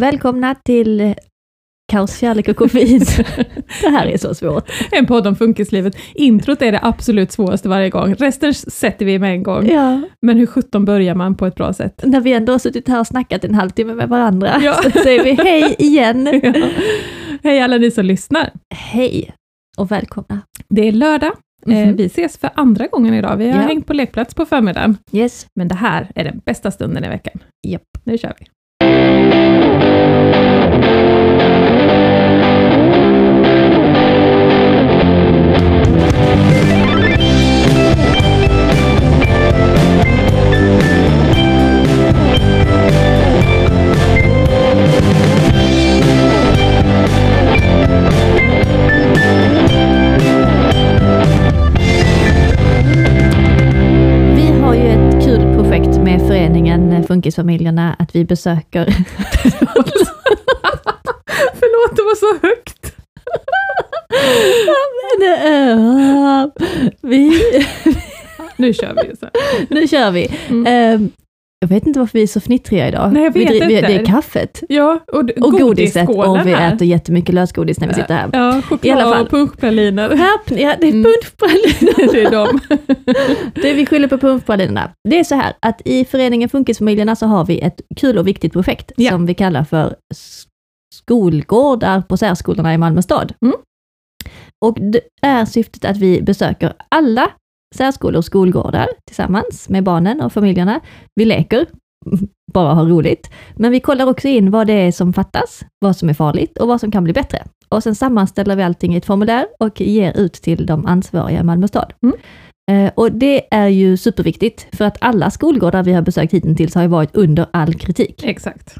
Välkomna till Kaos, kärlek och koffein. det här är så svårt. En podd om funkislivet. Introt är det absolut svåraste varje gång. Resten sätter vi med en gång. Ja. Men hur sjutton börjar man på ett bra sätt? När vi ändå har suttit här och snackat en halvtimme med varandra, Ja. så säger vi hej igen. Ja. Hej alla ni som lyssnar. Hej och välkomna. Det är lördag. Eh, Mhm. vi ses för andra gången idag. Vi har Ja. hängt på lekplats på förmiddagen. Yes. Men det här är den bästa stunden i veckan. Japp. Nu kör. Vi Funkisfamiljerna, att vi besöker... Förlåt, det var så högt. Eh, vi, Nu kör vi. Så. nu kör vi. Mm. Jag vet inte varför vi är så fnittriga idag. Nej, jag vet vi, inte. Det är kaffet Ja, och, och godiset och vi här. äter jättemycket lösgodis när vi sitter här. Ja, I alla choklad fall. och punschpraliner. Ja, det är Mm. punschpraliner. Det är dem. Det vi skyller på punschpralinerna. Det är så här att i föreningen Funkisfamiljerna så har vi ett kul och viktigt projekt Ja. som vi kallar för skolgårdar på särskolorna i Malmö stad. Mm. Och det är syftet att vi besöker alla särskolor och skolgårdar tillsammans med barnen och familjerna. Vi leker, bara har roligt, men vi kollar också in vad det är som fattas, vad som är farligt och vad som kan bli bättre. Och sen sammanställer vi allting i ett formulär och ger ut till de ansvariga i Malmö stad. Mm. Eh, Och det är ju superviktigt, för att alla skolgårdar vi har besökt hittills har ju varit under all kritik. Exakt.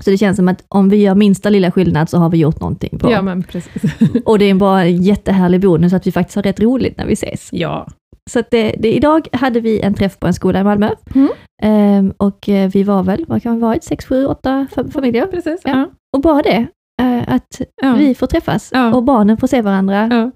Så det känns som att om vi gör minsta lilla skillnad så har vi gjort någonting bra. Ja, men precis. Och det är bara en jättehärlig bonus att vi faktiskt har rätt roligt när vi ses. Ja. Så det, det, idag hade vi en träff på en skola i Malmö. Mm. Ehm, och eh, vi var väl, vad kan vi varit, sex, sju, åtta fa- familjer. Precis. Ja. Ja. Och bara det, eh, att Ja. vi får träffas och barnen får se varandra.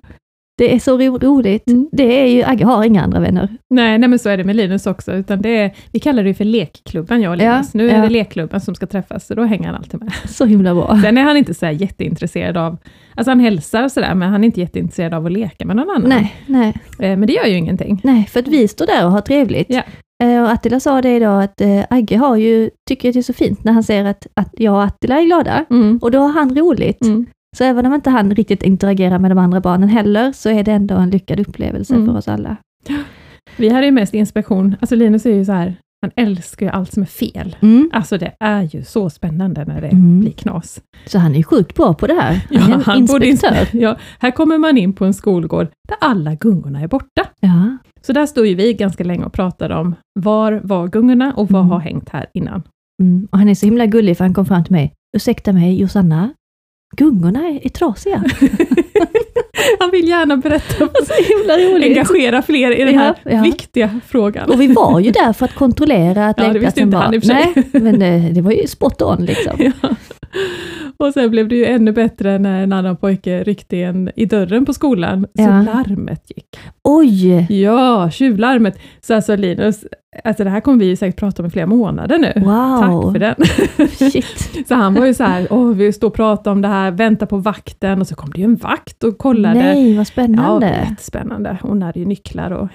Ja. Det är så ro roligt. Mm. Det är ju, Agge har inga andra vänner. Nej, nej, men så är det med Linus också. Utan det är, vi kallar det för lekklubben, jag och Ja, Linus. Nu är ja. det lekklubben som ska träffas, så då hänger han alltid med. Så himla bra. Sen är han inte så här jätteintresserad av, alltså han hälsar och sådär, men han är inte jätteintresserad av att leka med någon annan. Nej, nej, Eh, Men det gör ju ingenting. nej, för att vi står där och har trevligt. Ja. Eh, Och Attila sa det idag att eh, Agge har ju, tycker att det är så fint när han ser att, att jag och Attila är glada. Mm. Och då har han roligt. Mm. Så även om inte han riktigt interagerar med de andra barnen heller, så är det ändå en lyckad upplevelse Mm. för oss alla. Vi hade ju mest inspektion, alltså Linus är ju så här, han älskar ju allt som är fel. Mm. Alltså det är ju så spännande när det Mm. blir knas. Så han är sjukt bra på det här. Ja, Han är en han inspektör. inspe- ja, här kommer man in på en skolgård där alla gungorna är borta. Ja. Så där stod ju vi ganska länge och pratade om var var gungorna och vad Mm. har hängt här innan. Mm. Och han är så himla gullig för han kom fram till mig. Ursäkta mig Josanna, gungorna är, är trasiga. Han vill gärna berätta, så himla roligt. engagera fler i den Ja, här ja. viktiga frågan. Och vi var ju där för att kontrollera att Ja, för sig. Nej, men det, det var ju spot on liksom. Ja. Och sen blev det ju ännu bättre när en annan pojke ryckte en i dörren på skolan, så Ja. larmet gick. Oj! Ja, tjuvlarmet. Så alltså Linus, alltså det här kommer vi ju säkert prata om i flera månader nu. Wow! Tack för den. Shit. Så han var ju så här, åh, vi står och pratar om det här, vänta på vakten och så kom det ju en vakt och kollade. Nej, vad ja, spännande. Hon hade ju nycklar och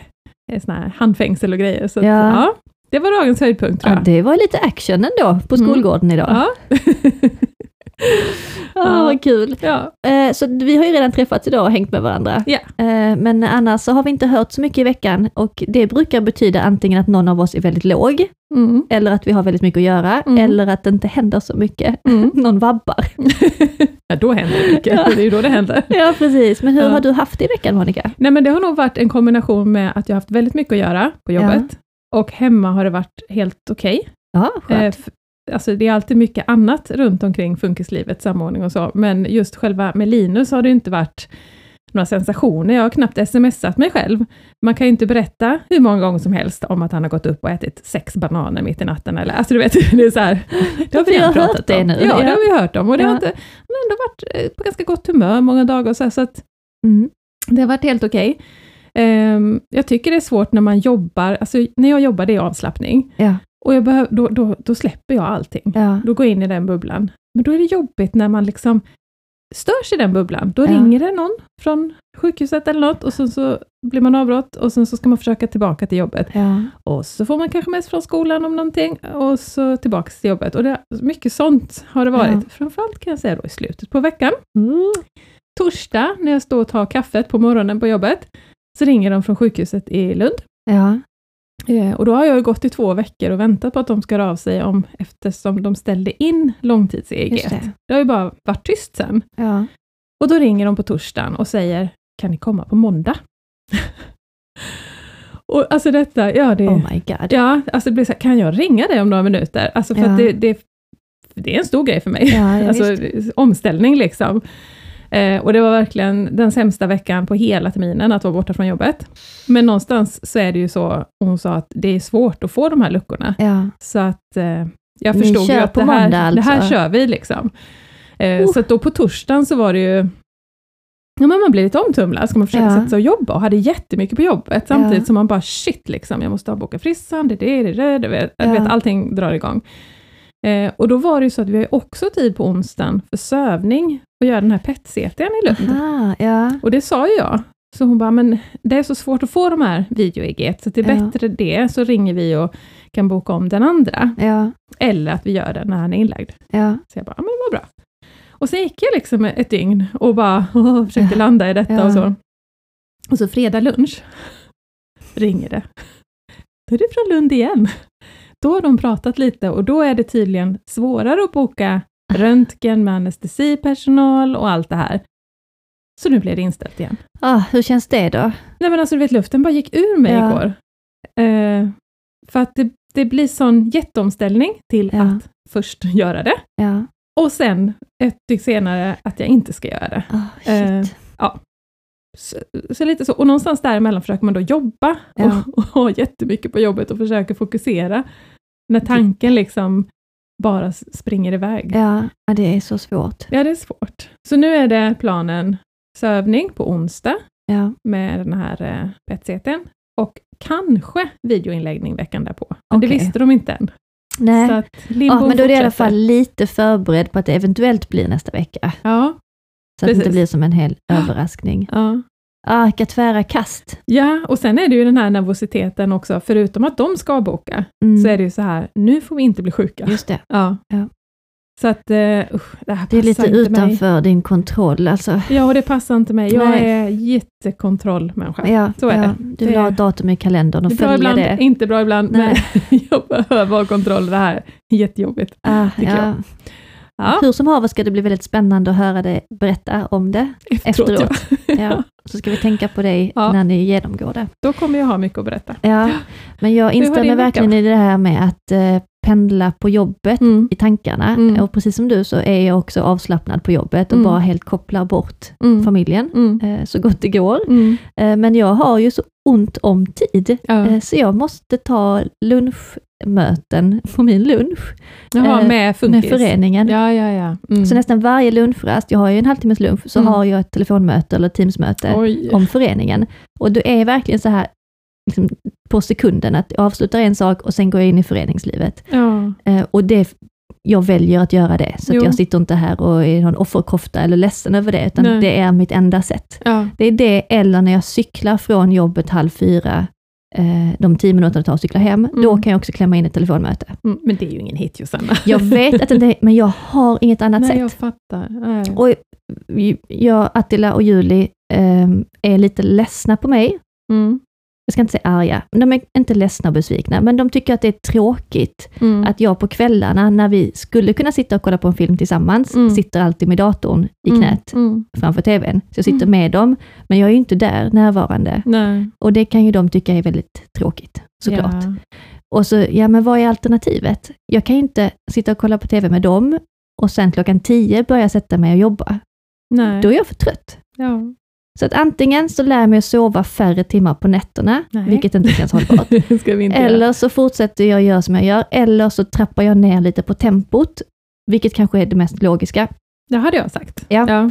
såna här handfängsel och grejer. Så att, Ja. Ja. det var dagens höjdpunkt tror Ja, jag. det var lite action ändå på Mm. skolgården idag. Ja. Ja, vad kul. ja. Eh, Så vi har ju redan träffats idag och hängt med varandra. Ja. Eh, Men annars så har vi inte hört så mycket i veckan och det brukar betyda antingen att någon av oss är väldigt låg, Mm. eller att vi har väldigt mycket att göra, Mm. eller att det inte händer så mycket. Mm. Någon vabbar. ja, då händer det mycket. Ja. Det är ju då det händer. Ja, precis. Men hur Ja. har du haft det i veckan, Monica? Nej, men det har nog varit en kombination med att jag har haft väldigt mycket att göra på jobbet och hemma har det varit helt okej. Ja, Eh, skönt. Alltså det är alltid mycket annat runt omkring funkislivet, samordning och så, men just själva med Linus har det inte varit några sensationer. Jag har knappt smsat mig själv. Man kan ju inte berätta hur många gånger som helst om att han har gått upp och ätit sex bananer mitt i natten. Eller, alltså du vet, det är så här, det har Vi har pratat hört det om. nu. Ja, det Ja. har vi hört om. Och det Ja. har inte, men ändå varit eh, på ganska gott humör många dagar. Så, här, så att Mm. det har varit helt okej. Ehm, jag tycker det är svårt när man jobbar, alltså när jag jobbar det är avslappning. Ja. Och jag behöv, då, då, då släpper jag allting. Ja. Då går jag in i den bubblan. Men då är det jobbigt när man liksom störs i den bubblan. Då Ja. ringer det någon från sjukhuset eller något och sen så blir man avbrott och sen så ska man försöka tillbaka till jobbet. Ja. Och så får man kanske mest från skolan om någonting och så tillbaka till jobbet. Och det, mycket sånt har det varit. Ja. Framförallt kan jag säga då i slutet på veckan. Mm. Torsdag när jag står och tar kaffet på morgonen på jobbet, så ringer de från sjukhuset i Lund. Ja. Eh, och då har jag gått i två veckor och väntat på att de ska höra av sig om, eftersom de ställde in långtids-EEG. Just Det. det. har ju bara varit tyst sen. Ja. Och då ringer de på torsdagen och säger, kan ni komma på måndag? och alltså detta, ja det... Oh my god. Ja, alltså det blir så här, kan jag ringa dig om några minuter? Alltså för Ja. att det, det, det är en stor grej för mig. Ja, alltså omställning liksom. Eh, och det var verkligen den sämsta veckan på hela terminen att vara borta från jobbet. Men någonstans så är det ju så, hon sa att det är svårt att få de här luckorna. Ja. Så att eh, jag förstod ju att det här, måndag det här alltså? kör vi liksom. Eh, Oh. Så då på torsdagen så var det ju Ja, men man blir lite omtumlad, ska man försöka Ja. sätta sig och jobba och hade jättemycket på jobbet samtidigt Ja. som man bara shit liksom, jag måste avboka frissan, det är det, det det, det vet, Ja. vet, allting drar igång. Eh, och då var det ju så att vi har också tid på onsdagen för sövning och göra den här PET-CTn i Lund. Aha, ja. Och det sa ju jag. Så hon bara, men det är så svårt att få de här video-EG, så det är Ja. bättre det, så ringer vi och kan boka om den andra. Ja. Eller att vi gör det när han är inlagd. Så jag bara, men vad bra. Och sen gick jag liksom ett dygn och bara åh, försökte landa i detta och så. Och så fredag lunch ringer det. Då är det från Lund igen. Då har de pratat lite och då är det tydligen svårare att boka röntgen med anestesipersonal och allt det här. Så nu blev det inställt igen. Ah, hur känns det då? Nej men alltså du vet, luften bara gick ur mig Ja. igår. Eh, för att det, det blir sån jätteomställning till Ja. att först göra det, Ja. och sen ett dygn senare att jag inte ska göra det. Shit. Eh, Så, så lite så, och någonstans däremellan försöker man då jobba Ja. och, och ha jättemycket på jobbet och försöker fokusera. När tanken liksom bara springer iväg. ja. det är så svårt. Ja, det är svårt. Så nu är det planen sövning på onsdag Ja. med den här eh, PET-CTn och kanske videoinläggning veckan därpå. Men det Okej. visste de inte än. Nej. Så att Ja, men då är det i alla fortsätter. fall lite förberedd på att det eventuellt blir nästa vecka. Ja, Så att det inte Precis. blir som en hel överraskning. ja. Ah, vilka tvära kast. ja, och sen är det ju den här nervositeten också, förutom att de ska boka, Mm. så är det ju så här, nu får vi inte bli sjuka. Just det. Ja. Ja. Så att, uh, det här Det är lite inte mig. utanför din kontroll. Alltså. Ja, och det passar inte mig. Jag Nej. är jättekontrollmänniska. Ja, så är ja. det. Du vill ha ett datum i kalendern och Det följa ibland, det. inte bra ibland, Nej. men jag behöver ha kontroll. Det här är jättejobbigt. Ah, tycker ja. jag. Ja, Hur som haver ska det bli väldigt spännande att höra dig berätta om det. efteråt. efteråt. Ja. Ja. Så ska vi tänka på dig Ja. när ni genomgår det. Då kommer jag ha mycket att berätta. Ja. Men jag instämmer verkligen i det här med att eh, pendla på jobbet Mm. i tankarna. Mm. Och precis som du så är jag också avslappnad på jobbet och Mm. bara helt kopplar bort Mm. familjen Mm. eh, så gott det går. Mm. Eh, men jag har ju så ont om tid, Ja. eh, så jag måste ta lunchmöten på min lunch Jaha, eh, med med föreningen. Ja, ja, ja. Mm. Så nästan varje lunchrast, jag har ju en halvtimmes lunch, så Mm. har jag ett telefonmöte eller teamsmöte Oj. om föreningen. Och det är verkligen så här liksom, på sekunden att jag avslutar en sak och sen går jag in i föreningslivet. Ja. Eh, och det, jag väljer att göra det, så jag sitter inte här och är någon offerkofta eller ledsen över det, utan Nej. det är mitt enda sätt. Ja. Det är det, eller när jag cyklar från jobbet halv fyra, eh, de tio minuterna det tar att cykla hem, Mm. då kan jag också klämma in ett telefonmöte. Mm. Men det är ju ingen hit Josanna. Jag vet att det inte är, men jag har inget annat Nej, sätt. jag fattar. Nej. Och jag, Attila och Julie eh, är lite ledsna på mig. Mm. Jag ska inte säga arga, men de är inte ledsna och besvikna, men de tycker att det är tråkigt Mm. att jag på kvällarna, när vi skulle kunna sitta och kolla på en film tillsammans, Mm. sitter alltid med datorn i Mm. knät Mm. framför tvn. Så jag sitter Mm. med dem, men jag är ju inte där närvarande. Nej. Och det kan ju de tycka är väldigt tråkigt, såklart. Ja. Och så, ja men vad är alternativet? Jag kan ju inte sitta och kolla på tv med dem och sen klockan tio börja sätta mig och jobba. Nej. Då är jag för trött. Ja. Så att antingen så lär jag mig att sova färre timmar på nätterna, Nej. vilket inte känns hållbart. inte göra. Eller så fortsätter jag göra som jag gör, eller så trappar jag ner lite på tempot, vilket kanske är det mest logiska. Det hade jag sagt. Ja. Ja.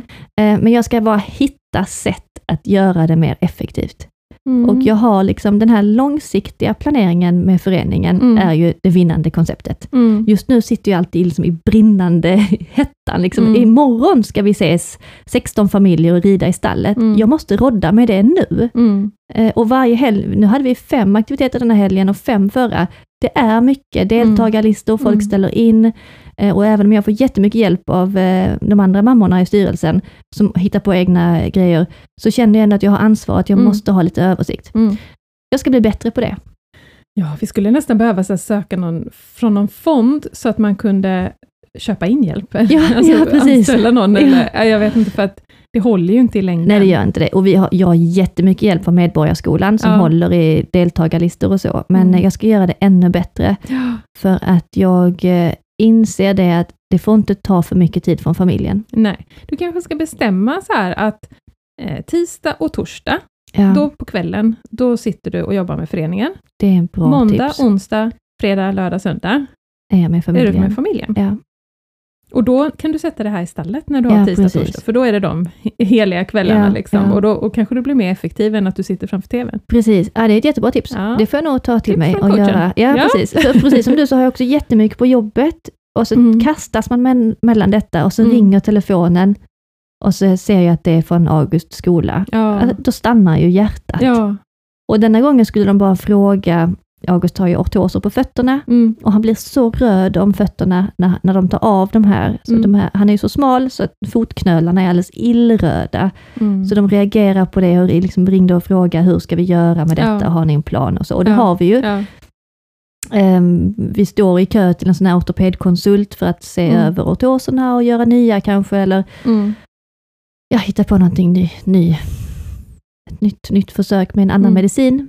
Eh, Men jag ska bara hitta sätt att göra det mer effektivt. Mm. Och jag har liksom den här långsiktiga planeringen med föreningen, Mm. är ju det vinnande konceptet. Mm. Just nu sitter jag alltid liksom i brinnande hettan. Liksom, Mm. Imorgon ska vi ses 16 familjer och rida i stallet. Mm. Jag måste rodda med det nu. Mm. Eh, och varje helg, nu hade vi fem aktiviteter den här helgen och fem förra. Det är mycket deltagarlistor, folk Mm. ställer in. Eh, och även om jag får jättemycket hjälp av eh, de andra mammorna i styrelsen, som hittar på egna grejer, så känner jag ändå att jag har ansvar, att jag Mm. måste ha lite översikt. Mm. Jag ska bli bättre på det. Ja, vi skulle nästan behöva så söka någon från någon fond, så att man kunde köpa in hjälp. Ja, ja, precis. Anställa någon, eller, ja, jag vet inte, för att det håller ju inte i längden. Nej, det gör inte det. Och vi har, jag har jättemycket hjälp av Medborgarskolan, som Ja. håller i deltagarlistor och så. Men Mm. jag ska göra det ännu bättre, för att jag eh, inser det att det får inte ta för mycket tid från familjen. Nej, du kanske ska bestämma så här att eh, tisdag och torsdag, Ja, då på kvällen, då sitter du och jobbar med föreningen. det är en bra Måndag, tips. onsdag, fredag, lördag, söndag är med är du familjen. med familjen. Ja, Och då kan du sätta det här i stallet när du Ja, har tisdag precis. torsdag, för då är det de heliga kvällarna. Ja, liksom. ja. Och, då, och kanske du blir mer effektiv än att du sitter framför TVn. precis. Ja, det är ett jättebra tips. Det får jag nog ta till Tips mig och coachen. göra. Ja, Ja. precis. För precis som du så har jag också jättemycket på jobbet och så Mm. kastas man men, mellan detta och så Mm. ringer telefonen och så ser jag att det är från Augusts skola. Ja. Alltså, Då stannar ju hjärtat. ja. Och denna gången skulle de bara fråga, August har ju ortoser på fötterna Mm. och han blir så röd om fötterna när, när de tar av de här. Så Mm. de här. Han är ju så smal så att fotknölarna är alldeles illröda. Mm. Så de reagerar på det och liksom ringde och frågade hur ska vi göra med detta, Ja. har ni en plan och så. Och det Ja. har vi ju. ja. Ehm, vi står i kö till en sån här ortopedkonsult för att se Mm. över ortoserna och göra nya kanske, eller Mm. ja, hitta på någonting ny, ny, ett nytt, nytt försök med en annan Mm. medicin.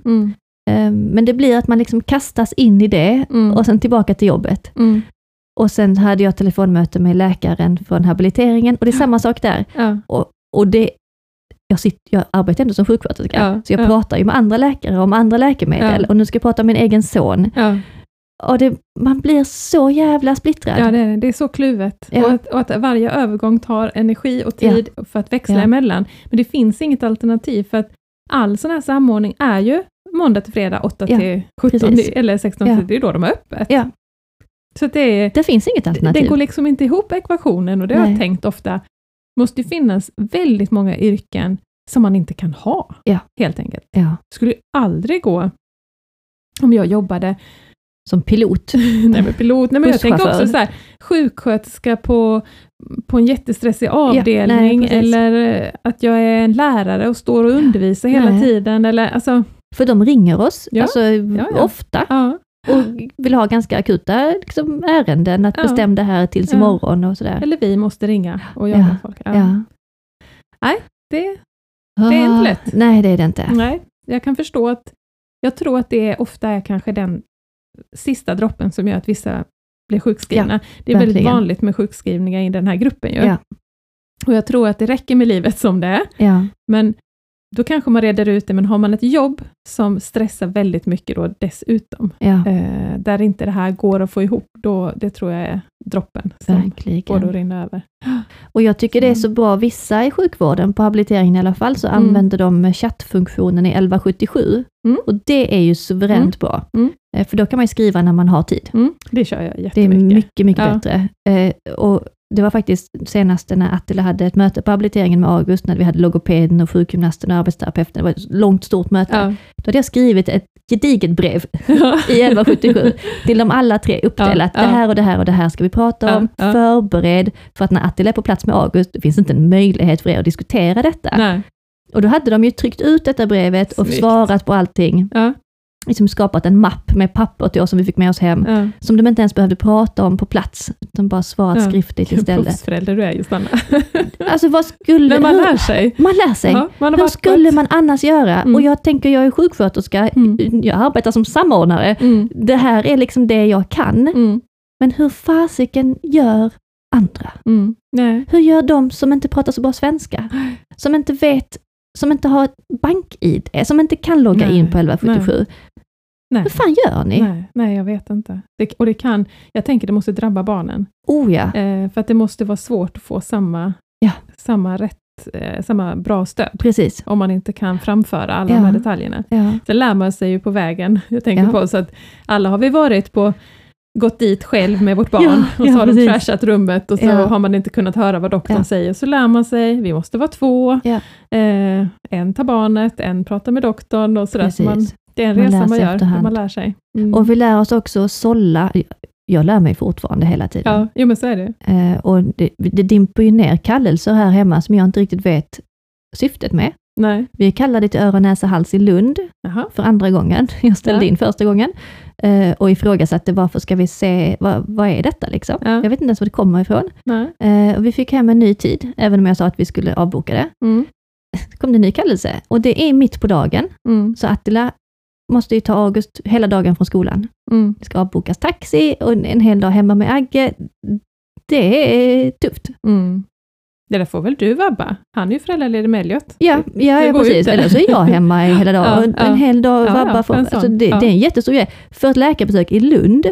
Ehm, men det blir att man liksom kastas in i det Mm. och sen tillbaka till jobbet. Mm. Och sen hade jag telefonmöte med läkaren från habiliteringen och det är samma sak där. Ja. Och det, jag, sitter, jag arbetar ändå som sjuksköterska, Ja, så jag ja. pratar ju med andra läkare om andra läkemedel Ja. och nu ska jag prata om min egen son. Ja. Och det, man blir så jävla splittrad. Ja, det är, det. är så kluvet. Ja. Och, att, och att varje övergång tar energi och tid för att växla Ja. emellan. Men det finns inget alternativ, för att all sån här samordning är ju måndag till fredag 8 Ja, till 17, precis. eller 16 Ja. det är då de är öppet. Ja. Så det, Det finns inget alternativ. det går liksom inte ihop ekvationen, och det har Nej. jag tänkt ofta. måste ju finnas väldigt många yrken som man inte kan ha, Ja. helt enkelt. ja. Det skulle ju aldrig gå om jag jobbade Som pilot. Nej men pilot, nej men jag tänker också så här, sjuksköterska på, på en jättestressig avdelning, nej, precis. eller att jag är en lärare och står och undervisar hela Nej. tiden, eller alltså, För de ringer oss, Ja, alltså ja. ofta, ja. och vill ha ganska akuta liksom, ärenden, att Ja. bestämma det här tills Ja. imorgon och sådär. Eller vi måste ringa och jobba Ja, med folk. Ja. Ja. Det, Det är inte Ah, lätt. Nej, det är det inte. nej, jag kan förstå att, jag tror att det ofta är kanske den sista droppen som gör att vissa blir sjukskrivna. det är väldigt verkligen. vanligt med sjukskrivningar i den här gruppen ju. Ja. Och jag tror att det räcker med livet som det är, Ja. Men då kanske man reder ut det, men har man ett jobb som stressar väldigt mycket då dessutom, Ja, eh, där inte det här går att få ihop, då det tror jag är droppen som får det att verkligen. rinna över. Och jag tycker det är Mm. så bra, vissa i sjukvården, på habiliteringen i alla fall, så Mm. använder de chattfunktionen i 1177. Mm. Och det är ju suveränt bra. Mm. Eh, För då kan man skriva när man har tid. Mm, det kör jag Det är jättemycket. mycket, mycket Ja. bättre. Eh, och det var faktiskt senaste när Attila hade ett möte på habiliteringen med August, när vi hade logopeden och sjukgymnasten och arbetsterapeuten. Det var ett långt, stort möte. Ja. Då hade jag skrivit ett gediget brev i 1177 till de alla tre uppdelat. Ja, ja. Det här och det här och det här ska vi prata om. ja. Förbered, för att när Attila är på plats med August, det finns inte en möjlighet för er att diskutera detta. Nej. Och då hade de ju tryckt ut detta brevet och Snyggt. svarat på allting. Ja, Liksom skapat en mapp med papper till oss som vi fick med oss hem, ja. som de inte ens behövde prata om på plats, utan bara svarat Ja. skriftligt Vilken istället. proffsförälder du är Johanna. Alltså vad skulle... Men man lär sig. man lär sig. Ja, man Hur skulle man annars göra? Mm. Och jag tänker, jag är sjuksköterska, Mm. jag arbetar som samordnare. Mm. Det här är liksom det jag kan. Mm. Men hur fasiken gör andra? Mm. Nej. Hur gör de som inte pratar så bra svenska? Som inte vet, som inte har ett bank-id, som inte kan logga Nej, in på 1177. Nej. Hur fan gör ni? Nej, nej, jag vet inte. Det, och det kan, jag tänker det måste drabba barnen. Oh ja. Eh, för att det måste vara svårt att få samma, Ja. samma rätt eh, samma bra stöd, Precis. om man inte kan framföra alla Ja. de här detaljerna. Ja. Sen lär man sig ju på vägen, jag tänker Ja. på, så att alla har vi varit på gått dit själv med vårt barn Ja, och så ja, har de trashat rummet och så Ja. har man inte kunnat höra vad doktorn säger, så lär man sig, vi måste vara två, eh, en tar barnet, en pratar med doktorn och sådär. Så man. Det är en Man resa man gör, man lär sig. Mm. Och vi lär oss också att sålla. Jag lär mig fortfarande hela tiden. Ja, jo men så är det. Eh, och det, det dimper ju ner kallelser här hemma som jag inte riktigt vet syftet med. Nej. Vi kallade till öron, näsa, hals i Lund Jaha. för andra gången. Jag ställde Ja. in första gången eh, och ifrågasatte varför ska vi se, vad, vad är detta liksom? Ja. Jag vet inte ens var det kommer ifrån. Eh, och vi fick hem en ny tid, även om jag sa att vi skulle avboka det. Mm. Så kom det en ny kallelse och det är mitt på dagen. Mm. Så Attila måste ju ta August hela dagen från skolan. Mm. Det ska avbokas taxi och en, hel dag hemma med Agge. Det är tufft. Mm. Det där får väl du vabba? Han är ju föräldraledig med Elliot. Ja, ja, ja precis. Eller så är jag hemma hela dagen. Ja, en, hel dag Ja, vabba. för, alltså det, det är en jättestor grej. För ett läkarbesök i Lund,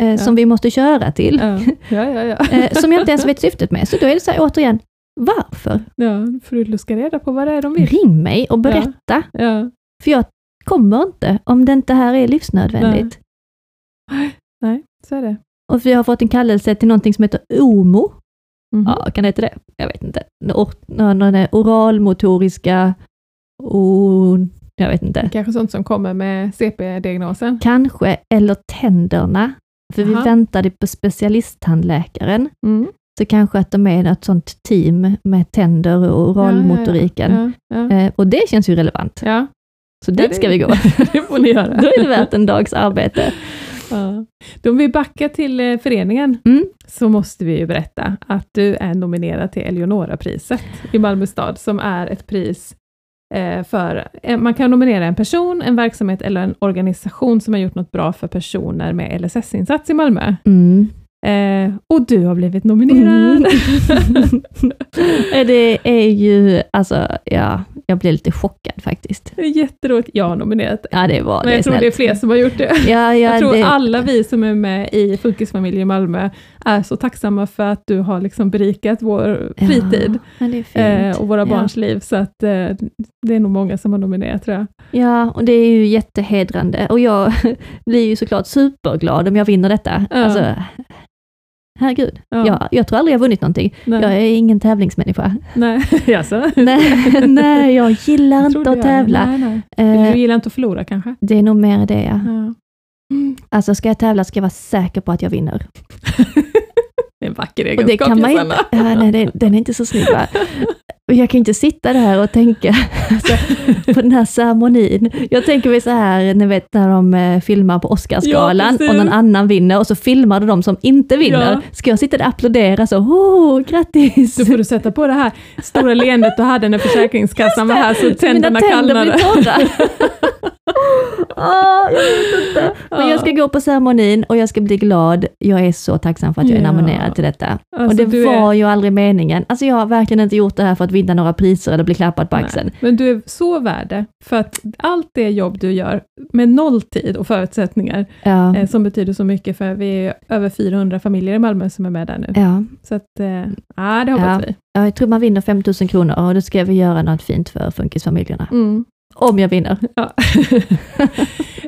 eh, som vi måste köra till, eh, som jag inte ens vet syftet med. Så då är det så här, återigen, varför? ja får du luska reda på vad det är de vill. Ring mig och berätta. För jag kommer inte om det inte här är livsnödvändigt. Nej, så är det. Och vi har fått en kallelse till någonting som heter OMO. Mhm. Ja, kan det heta det? Jag vet inte. Or, oralmotoriska... O, jag vet inte. Kanske sånt som kommer med CP-diagnosen. Kanske, eller tänderna. För vi Aha. väntade på specialisttandläkaren. Mm. Så kanske att de är något sånt team med tänder och oralmotoriken. Ja, ja, ja. Eh, och det känns ju relevant. ja. Så dit det- ska vi gå. det får ni göra. Då är det värt en dags arbete. Ja. Då om vi backar till eh, föreningen, Mm. så måste vi ju berätta att du är nominerad till Eleonora-priset i Malmö stad, som är ett pris eh, för, eh, man kan nominera en person, en verksamhet eller en organisation som har gjort något bra för personer med LSS-insats i Malmö. Mm. Eh, och du har blivit nominerad. Eh, det är ju, alltså, ja, jag blev lite chockad faktiskt. det är jätteroligt. Jag har nominerat dig. Ja, det var Men det. jag tror snällt. det är fler som har gjort det. Ja, ja, jag tror det, alla vi som är med i Funkisfamiljen Malmö är så tacksamma för att du har liksom berikat vår ja, fritid eh, och våra Ja. barns liv, så att eh, det är nog många som har nominerat tror jag. Ja, och det är ju jättehedrande. Och jag blir ju såklart superglad om jag vinner detta. Ja. Alltså, herregud. Ja. Jag, jag tror aldrig jag har vunnit någonting. Nej, Jag är ingen tävlingsmänniska. nej. Jaså? nej, nej, jag gillar Jag inte att tävla. Nej, nej. Eh, Du gillar inte att förlora kanske? det är nog mer det, ja. Ja. Alltså ska jag tävla ska jag vara säker på att jag vinner. Det är en vacker Och egenskap, det kan man Josanna. inte, ja, nej, det, den är inte så snygg va? Och jag kan inte sitta där och tänka alltså, på den här ceremonin. Jag tänker mig så här, ni vet när de eh, filmar på Oscarsgalan Ja, och någon annan vinner och så filmar de som inte vinner. Ja. Ska jag sitta där och applådera så, oh, grattis! Då får du sätta på det här stora leendet du hade när Försäkringskassan var här, så Mina tänderna tänder blir kallnade. torra. Åh, jag vet inte. Men jag ska gå på ceremonin och jag ska bli glad. Jag är så tacksam för att jag är Ja. nominerad till detta. Alltså, och det du är- var ju aldrig meningen. Alltså jag har verkligen inte gjort det här för att vinna några priser eller bli klappad på axeln. Nej, Men du är så värd det, för att allt det jobb du gör med noll tid och förutsättningar, Ja, eh, som betyder så mycket, för vi är över 400 familjer i Malmö som är med där nu. ja. Så att, eh, ja, det hoppas Ja. vi. Ja, jag tror man vinner 5 000 kronor och då ska vi göra något fint för funkisfamiljerna. Mm. Om jag vinner. Ja.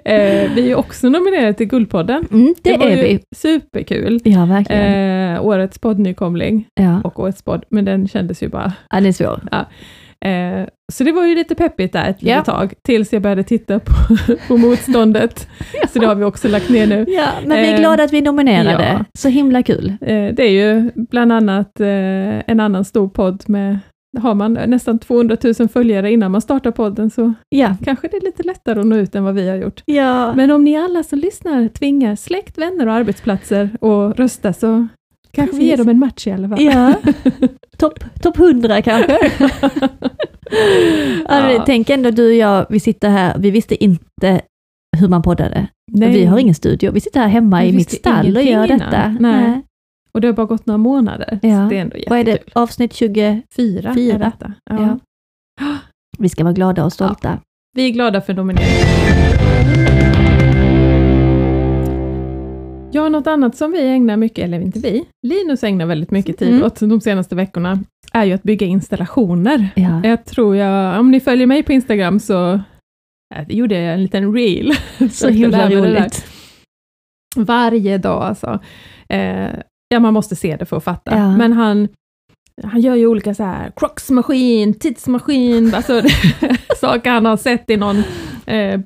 eh, vi är också nominerade till Guldpodden. Mm, det, var är ju vi. Superkul. Ja, verkligen. Eh, årets poddnykomling ja. och årets podd, men den kändes ju bara... ja, det är svårt. Eh, så det var ju lite peppigt där ett Ja. tag, tills jag började titta på, på motståndet. Så det har vi också lagt ner nu. Ja, men vi är Eh, glada att vi är nominerade. ja. Så himla kul. Eh, det är ju bland annat eh, en annan stor podd med har man nästan 200 000 följare innan man startar podden så Ja. kanske det är lite lättare att nå ut än vad vi har gjort. Ja. Men om ni alla som lyssnar tvingar släkt, vänner och arbetsplatser att rösta så kanske vi ger Precis. dem en match i alla fall. Ja, topp top 100 kanske. Ja. Tänk ändå du och jag, vi sitter här, vi visste inte hur man poddade. Nej. Vi har ingen studio, vi sitter här hemma Vi i mitt stall och gör detta. Nej. Och det har bara gått några månader. Ja. Det är ändå Vad är det, jättekul. avsnitt 20? Fyra, är detta. Ja. Ja. Vi ska vara glada och stolta. Vi är glada för nomineringen. Ja, något annat som vi ägnar mycket, eller inte vi, Linus ägnar väldigt mycket tid Mm. åt de senaste veckorna, är ju att bygga installationer. Ja. Jag tror jag, om ni följer mig på Instagram så jag gjorde jag en liten reel. Så himla roligt. Varje dag alltså. Eh, ja, man måste se det för att fatta. Ja. Men han, han gör ju olika så här crocsmaskin, tidsmaskin, alltså saker han har sett i någon eh,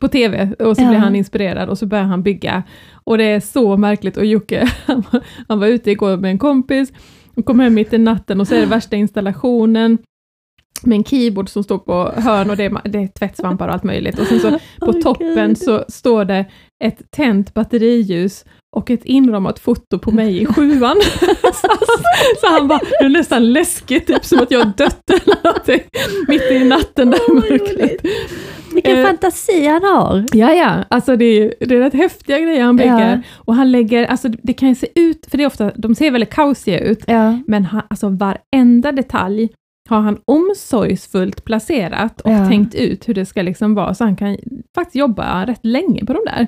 på TV och så Ja. blir han inspirerad och så börjar han bygga. Och det är så märkligt och Jocke, han, var- han var ute igår med en kompis och kom hem mitt i natten och så är det värsta installationen med en keyboard som står på hörn och det är, det är tvättsvampar och allt möjligt. Och sen så på Åh, toppen Gud. så står det ett tänt batteriljus och ett inramat foto på mig i sjuan. så, så han bara, det är nästan läskigt, typ som att jag dött eller någonting, mitt i natten där vad mörkret. Vilken Eh, fantasi han har. Ja, ja, alltså det är, det är rätt häftiga grejer han bygger. Ja. Och han lägger, alltså det kan ju se ut, för det är ofta, de ser väldigt kaosiga ut, Ja. men han, alltså varenda detalj har han omsorgsfullt placerat och Ja. tänkt ut hur det ska liksom vara, så han kan faktiskt jobba rätt länge på de där.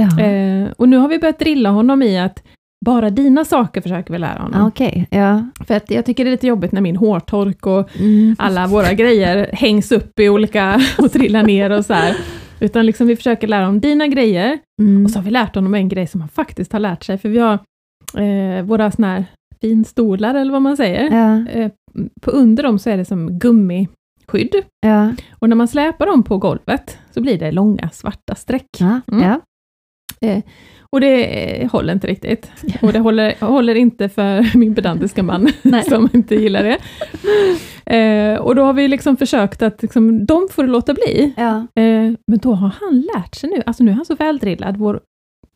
Ja. Eh, och nu har vi börjat drilla honom i att bara dina saker försöker vi lära honom. Ah, Okej, ja. För att jag tycker det är lite jobbigt när min hårtork och Mm. alla våra grejer hängs upp i olika och trillar ner och så här. Utan liksom vi försöker lära honom dina grejer Mm. och så har vi lärt honom en grej som han faktiskt har lärt sig, för vi har eh, våra såna här finstolar, eller vad man säger. Ja, Eh, på under dem så är det som gummiskydd. ja, Och när man släpar dem på golvet så blir det långa svarta streck. ja, Mm. ja. Och det eh, håller inte riktigt. Och det håller, håller inte för min pedantiska man, som inte gillar det. Eh, och då har vi liksom försökt att liksom, de får det låta bli. ja. Eh, men då har han lärt sig nu, alltså nu är han så väldrillad, vår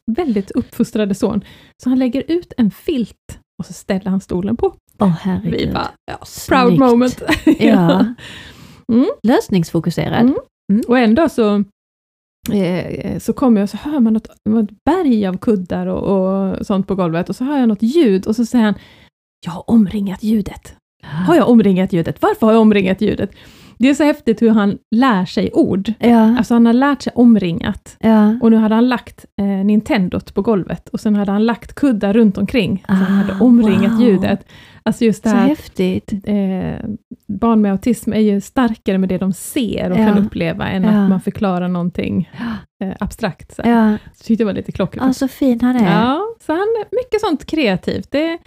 väldigt uppfostrade son, så han lägger ut en filt och så ställer han stolen på. Vi herregud. bara, ja, proud moment. Ja. Mm. Lösningsfokuserad. Mm. Och en dag så, eh, så kommer jag och så hör man något, något berg av kuddar och, och sånt på golvet och så hör jag något ljud och så säger han, jag har omringat ljudet. Har jag omringat ljudet? Varför har jag omringat ljudet? Det är så häftigt hur han lär sig ord. Ja, Alltså han har lärt sig omringat. ja. Och nu hade han lagt eh, Nintendot på golvet och sen hade han lagt kuddar runt omkring. Så han hade Ah, omringat wow. ljudet. Alltså just det Så här, häftigt. eh, barn med autism är ju starkare med det de ser och Ja. kan uppleva än Ja. att man förklarar någonting eh, abstrakt. Så. Ja, Så tyckte jag var lite klockrent. ja, så fin han är. Ja, så han, mycket sånt kreativt. Det,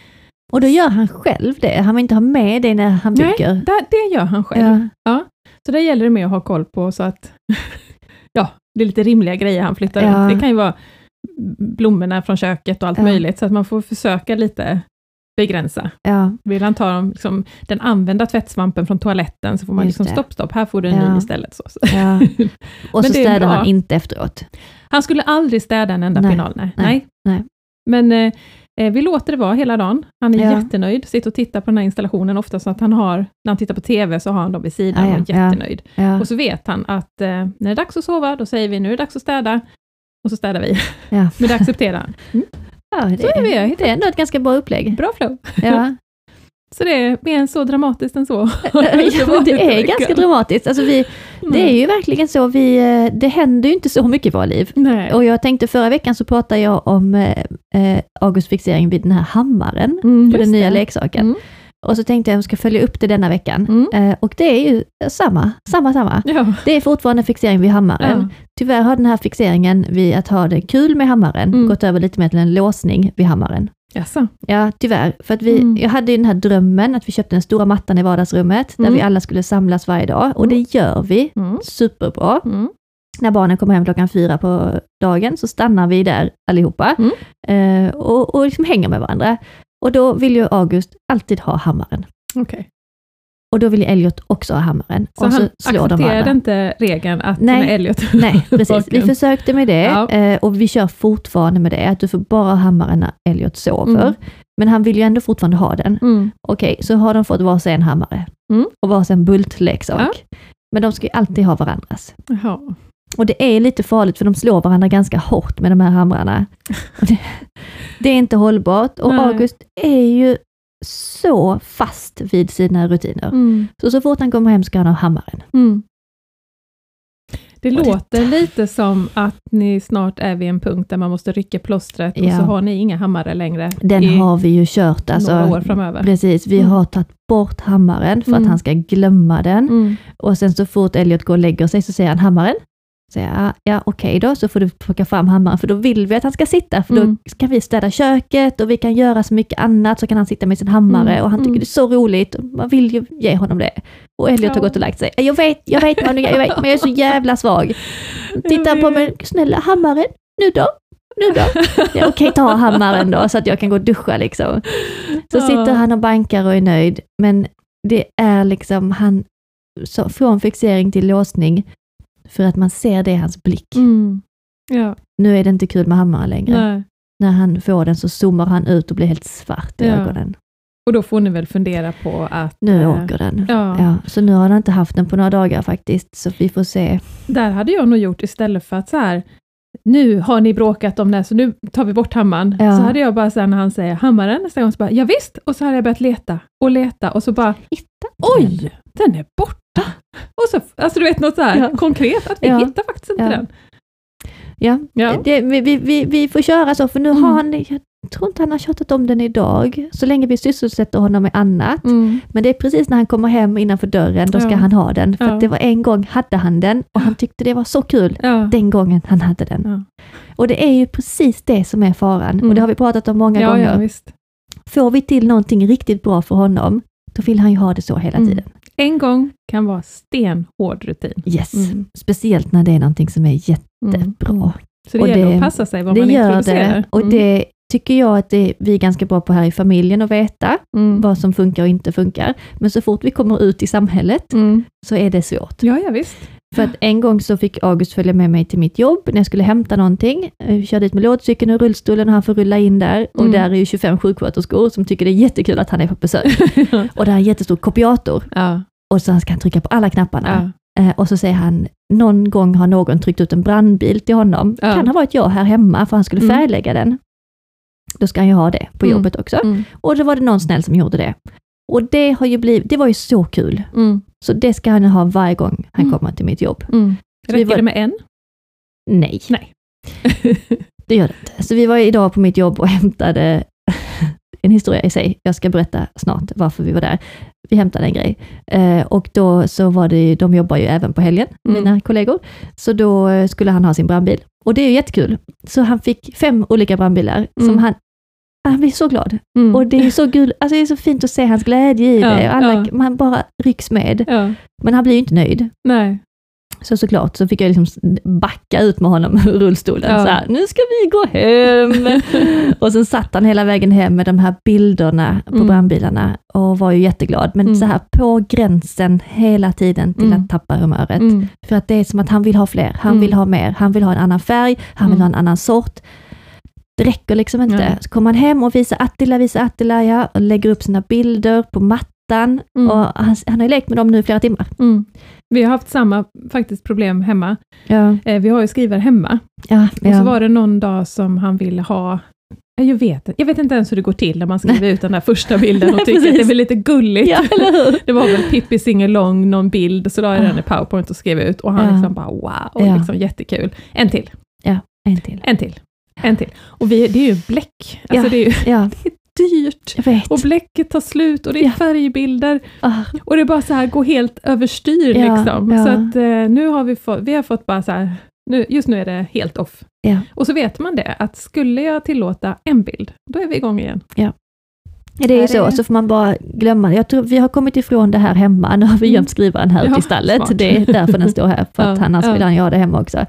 Och då gör han själv det? Han vill inte ha med det när han Nej, bygger? det, det gör han själv. Ja, Så det gäller det med att ha koll på så att ja, det är lite rimliga grejer han flyttar runt. Det kan ju vara blommorna från köket och allt möjligt, så att man får försöka lite begränsa. ja, Vill han ta dem, liksom, den använda tvättsvampen från toaletten, så får man Just liksom det. stopp, stopp, här får du en Ja. ny istället. Så. ja. Och så städar han inte efteråt? Han skulle aldrig städa en enda Nej, pinal, nej. nej, nej. Men eh, eh, vi låter det vara hela dagen. Han är Ja. jättenöjd, sitter och tittar på den här installationen ofta, så att han har, när han tittar på TV, så har han dem vid sidan och är jättenöjd. Och så vet han att eh, när det är dags att sova, då säger vi nu är det dags att städa, och så städar vi. Men det accepterar han. Mm. Ja det, Så är vi, det är ändå ett ganska bra upplägg. Bra flow. Ja. Så det är mer än så dramatiskt än så. ja, det är ganska dramatiskt. Alltså vi, det är ju verkligen så, vi, eh, det händer ju inte så mycket i våra liv. Nej. Och jag tänkte förra veckan så pratade jag om eh, eh, Augusts fixering vid den här hammaren Mm, på den nya det. leksaken. Mm. Och så tänkte jag att jag ska följa upp det denna veckan. Mm. Eh, och det är ju samma, samma, samma. Ja. Det är fortfarande fixering vid hammaren. Ja. Tyvärr har den här fixeringen vid att ha det kul med hammaren Mm. gått över lite mer till en låsning vid hammaren. Jaså? Ja, tyvärr. För att vi, Mm. jag hade ju den här drömmen att vi köpte den stora mattan i vardagsrummet, där Mm. vi alla skulle samlas varje dag. Och det gör vi. Mm. Superbra. Mm. När barnen kommer hem klockan fyra på dagen så stannar vi där allihopa Mm. eh, och, och liksom hänger med varandra. Och då vill ju August alltid ha hammaren. Okej. Och då vill ju Elliot också ha hammaren. Så och han så slår de accepterade inte regeln att Nej. Elliot Nej, precis. Vi försökte med det Ja. eh, och vi kör fortfarande med det, att du får bara ha hammaren när Elliot sover. Mm. Men han vill ju ändå fortfarande ha den. Mm. Okej, så har de fått varsin hammare Mm. och varsin bultleksak. Men de ska ju alltid ha varandras. Jaha. Och det är lite farligt för de slår varandra ganska hårt med de här hamrarna. Och det, det är inte hållbart och Nej. August är ju så fast vid sina rutiner. Mm. Så så fort han kommer hem ska han ha hammaren. Mm. Det Och låter lite som att ni snart är vid en punkt där man måste rycka plåstret och Ja. så har ni inga hammare längre Den har vi ju kört. Alltså, några år framöver. Precis, vi Mm. har tagit bort hammaren för Mm. att han ska glömma den. Mm. Och sen så fort Elliot går och lägger sig så säger han hammaren. Jag, ja, ja okej då, så får du plocka fram hammaren, för då vill vi att han ska sitta, för Mm. då kan vi städa köket och vi kan göra så mycket annat, så kan han sitta med sin hammare Mm, och han tycker mm. det är så roligt. Man vill ju ge honom det. Och Elliot har gått och lagt sig. Jag vet, jag vet, Manu, jag vet, men jag är så jävla svag. Tittar på mig, snälla hammaren, nu då? Nu då? Ja, okej, ta hammaren då, så att jag kan gå och duscha liksom. Så sitter han och bankar och är nöjd, men det är liksom, han, så, från fixering till låsning, för att man ser det i hans blick. Mm. Ja, Nu är det inte kul med hammaren längre. nej. När han får den så zoomar han ut och blir helt svart i Ja. ögonen. Och då får ni väl fundera på att... Nu eh, åker den. Ja. Ja, så nu har han inte haft den på några dagar faktiskt, så vi får se. Där hade jag nog gjort istället för att så här, nu har ni bråkat om det, här, så nu tar vi bort hammaren. Ja. Så hade jag bara så här, när han säger hammaren nästa gång, så bara, ja, visst. Och så hade jag börjat leta och leta och så bara, oj, den är borta. Och så, alltså du vet något så här Ja. konkret, att vi Ja. hittar faktiskt inte Ja. den. Ja, Ja. Det, vi, vi, vi, får köra så, för nu Mm. har han, jag tror inte han har tjatat om den idag, så länge vi sysselsätter honom med annat. Mm. Men det är precis när han kommer hem innanför dörren, då ska Ja. han ha den. För Ja. det var en gång hade han den och han tyckte det var så kul den gången han hade den. Och det är ju precis det som är faran. Mm. Och det har vi pratat om många gånger. Får vi till någonting riktigt bra för honom, då vill han ju ha det så hela Mm. tiden. En gång kan vara stenhård rutin. Yes. Mm. Speciellt när det är någonting som är Mm. jättebra. Så det Och gäller att passa sig vad det man gör introducerar. det. Och Mm. det tycker jag att det, vi är ganska bra på här i familjen att veta Mm. vad som funkar och inte funkar. Men så fort vi kommer ut i samhället Mm. så är det svårt. Ja, ja, visst. För att en gång så fick August följa med mig till mitt jobb när jag skulle hämta någonting. Jag körde dit med lådcykeln och rullstolen och han får rulla in där. Och Mm. där är ju 25 sjuksköterskor som tycker det är jättekul att han är på besök. och det är en jättestor kopiator. ja, Och så ska han trycka på alla knapparna. ja. Eh, och så säger han, någon gång har någon tryckt ut en brandbil till honom. Ja. Kan ha varit jag här hemma för han skulle Mm. färglägga den. Då ska han ju ha det på Mm. jobbet också. Mm. Och då var det någon snäll som gjorde det. Och det har ju blivit, det var ju så kul. Mm. Så det ska han ha varje gång han Mm. kommer till mitt jobb. Mm. Räcker var- det med en? Nej, Nej. det gör det inte. Så vi var idag på mitt jobb och hämtade en historia i sig. Jag ska berätta snart varför vi var där. Vi hämtade en grej. Eh, och då så var det, ju- de jobbar ju även på helgen, Mm. mina kollegor. Så då skulle han ha sin brandbil. Och det är ju jättekul. Så han fick fem olika brandbilar som Mm. han han blir så glad. Mm. Och det är så gul, alltså det är så fint att se hans glädje i Ja, det. Alla, ja. Man bara rycks med. Ja. Men han blir ju inte nöjd. Nej. Så såklart så fick jag liksom backa ut med honom ur rullstolen. Ja. Så här, nu ska vi gå hem. och sen satt han hela vägen hem med de här bilderna på Mm. brandbilarna och var ju jätteglad. Men Mm. så här på gränsen hela tiden till Mm. att tappa humöret. Mm. För att det är som att han vill ha fler, han Mm. vill ha mer, han vill ha en annan färg, han vill Mm. ha en annan sort. Det räcker liksom inte. Nej. Så kommer han hem och visar Attila, visar Attila, ja, och lägger upp sina bilder på mattan. Mm. Och han, han har ju lekt med dem nu i flera timmar. Mm. Vi har haft samma faktiskt problem hemma. Ja, Eh, vi har ju skrivare hemma ja, och så var det någon dag som han ville ha jag vet, jag vet inte ens hur det går till när man skriver ut den där första bilden och tycker att det Precis. är lite gulligt. ja? Det var väl Pippi singalong, någon bild, så la jag den i powerpoint och skrev ut och han Ja. liksom bara wow, och Ja. liksom jättekul. En till, En till. en till, en till. Och vi, det är ju bläck, alltså Ja. det är ju Ja, dyrt. jag vet. Och bläcket tar slut och det är Ja. färgbilder Ah, och det är bara så här går helt överstyr Ja, liksom. Så att eh, nu har vi fått, vi har fått bara så här, nu, just nu är det helt off. Ja. Och så vet man det, att skulle jag tillåta en bild, då är vi igång igen. Ja, det är ju Är så, det- så får man bara glömma det. Jag tror vi har kommit ifrån det här hemma. Nu har vi Mm. gömt skrivaren här ute Ja, i stallet. smart. Det är därför den står här, för att Ja, annars ja. vill han ju ha det hemma också.